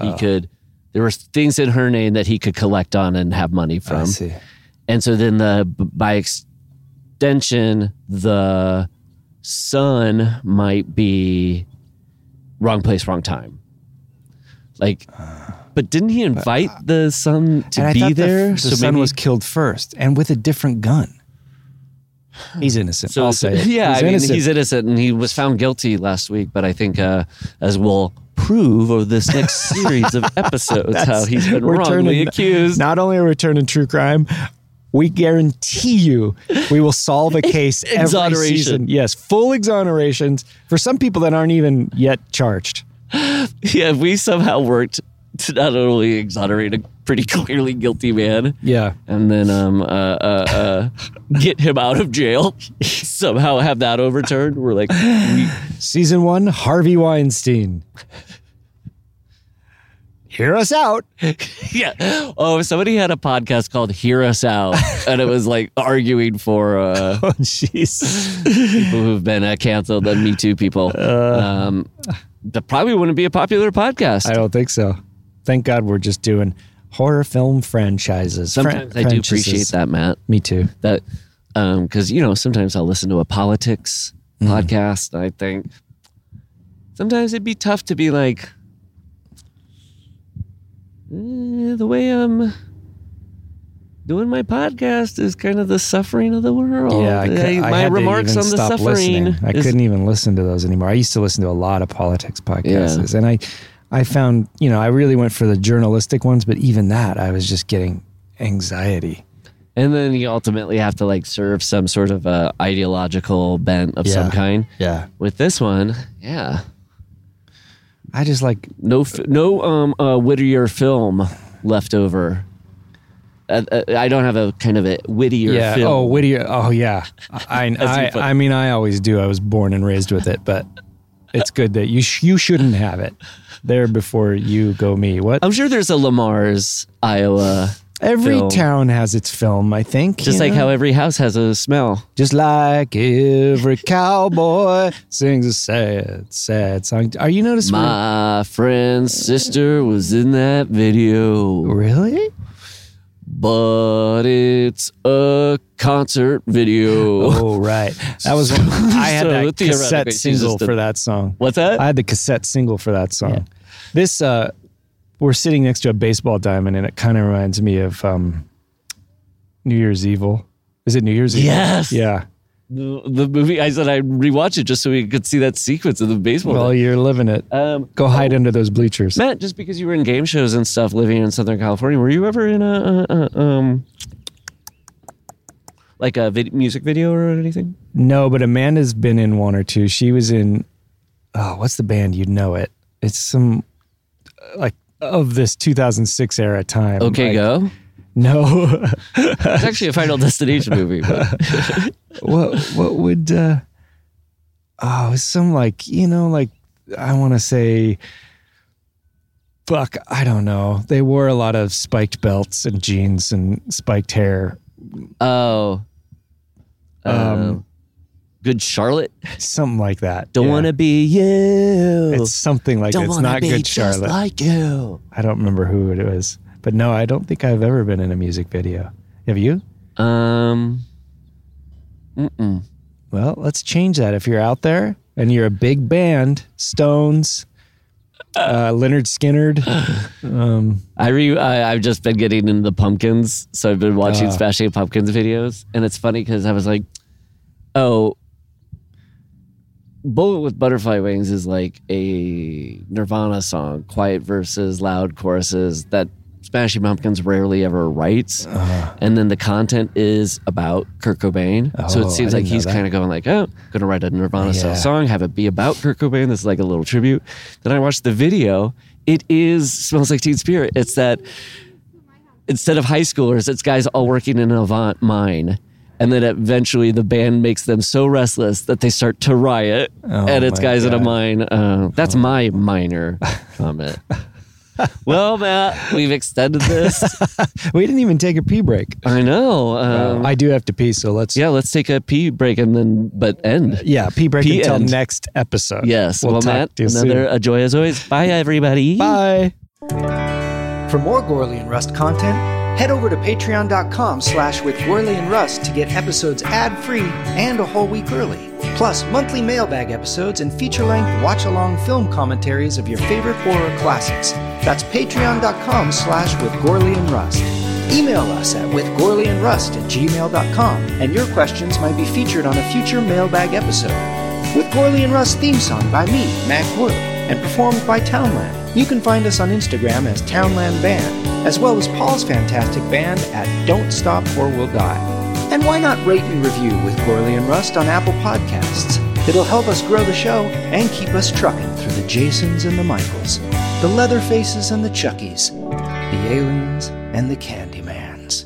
he Oh. could. There were things in her name that he could collect on and have money I from. see. And so then the by extension, the son might be wrong place, wrong time. Like, but didn't he invite the son to and I be there? the, the son maybe- was killed first and with a different gun. He's innocent. So I'll say it. yeah, he's I mean, innocent. he's innocent, and he was found guilty last week. But I think, uh, as we'll prove over this next series of episodes, how he's been wrongly turning- accused. Not only are we turning true crime, we guarantee you we will solve a case every season. Yes, full exonerations for some people that aren't even yet charged. yeah, if we somehow worked to not only exonerate a pretty clearly guilty man Yeah. and then um, uh, uh, uh, get him out of jail, somehow have that overturned. We're like, we, Season one, Harvey Weinstein. Hear us out. yeah. Oh, somebody had a podcast called "Hear Us Out," and it was like arguing for uh, Oh, jeez. people who've been uh, canceled, the Me Too people. um, that probably wouldn't be a popular podcast. I don't think so. Thank God we're just doing horror film franchises. Fran- Sometimes I do appreciate that, Matt. Me too. That because you know sometimes I'll listen to a politics Mm-hmm. podcast. And I think sometimes it'd be tough to be like "Eh, the way I'm doing my podcast is kind of the suffering of the world. Yeah, I, cou- I- I my to remarks on the suffering. listening. I is- couldn't even listen to those anymore. I used to listen to a lot of politics podcasts, and I, I found you know I really went for the journalistic ones, but even that I was just getting anxiety. And then you ultimately have to like serve some sort of uh, ideological bent of some kind. Yeah, With this one, yeah, I just like no, no, um, uh, Whittier film left over. Uh, uh, I don't have a kind of a Whittier yeah. film. Oh, Whittier. Oh, yeah. I, I, I mean, I always do. I was born and raised with it, but it's good that you sh- you shouldn't have it there before you go me. What? I'm sure there's a Le Mars, Iowa. Every film. town has its film. I think. Just like know? how every house has a smell. Just like every cowboy sings a sad, sad song. Are you noticing? My friend's sister was in that video, really? But it's a concert video. Oh, right. That was I had So that cassette single for that song. What's that? I had the cassette single for that song. This, uh, we're sitting next to a baseball diamond, and it kind of reminds me of um, New Year's Evil. Is it New Year's Evil? Yes. Yeah. The, the movie, I said I'd rewatch it just so we could see that sequence of the baseball. Well, you're living it. um, Go hide under those bleachers. Matt, just because you were in game shows and stuff living in Southern California, were you ever in a, a, a um like a vid- music video or anything? No, but Amanda's been in one or two. She was in, oh, what's the band? You'd know it. It's some, like, of this 2006 era time. Okay, Like, go. No. It's actually a Final Destination movie. What, what would, uh, oh, some like, you know, like, I want to say, fuck, I don't know. They wore a lot of spiked belts and jeans and spiked hair. oh, um, Um, Good Charlotte. Something like that. Don't Yeah. want to be you. It's something like Don't it's not good, Charlotte. like you. I don't remember who it was, but no, I don't think I've ever been in a music video. Have you? Um. Mm-mm. Well, let's change that. If you're out there and you're a big band, Stones, uh, Lynyrd Skynyrd, um, I re I, I've just been getting into the pumpkins, so I've been watching Ah. Smashing Pumpkins videos, and it's funny because I was like, oh, Bullet with Butterfly Wings is like a Nirvana song, quiet verses, loud choruses that Smashing Pumpkins rarely ever writes, and then the content is about Kurt Cobain. so Uh-huh. Oh, it seems like he's kind of going like, oh, gonna write a Nirvana Yeah. song, have it be about Kurt Cobain. This is like a little tribute. Then I watched the video. It is smells like Teen Spirit. It's that instead of high schoolers, it's guys all working in an Avant mine. And then eventually the band makes them so restless that they start to riot. Oh and it's guys in a mine. Uh, that's my minor comment. well, Matt, we've extended this. we didn't even take a pee break. I know. Um, I do have to pee, so let's yeah, let's take a pee break and then, but end. yeah pee break Pee until end. next episode. Yes. we'll well, Matt, another soon. a joy as always. Bye, everybody. Bye. For more Gourley and Rust content, head over to patreon.com slash with Gourley and Rust to get episodes ad-free and a whole week early. Plus, monthly mailbag episodes and feature-length watch-along film commentaries of your favorite horror classics. That's patreon.com slash with Gourley and Rust. Email us at withgorleyandrust at gmail.com, and your questions might be featured on a future mailbag episode. With Gourley and Rust theme song by me, Matt Gourley, and performed by Townland. You can find us on Instagram as Townland Band, as well as Paul's fantastic band at Don't Stop or We'll Die. And why not rate and review with Gourley and Rust on Apple Podcasts? It'll help us grow the show and keep us trucking through the Jasons and the Michaels, the Leatherfaces and the Chuckies, the aliens and the Candymans.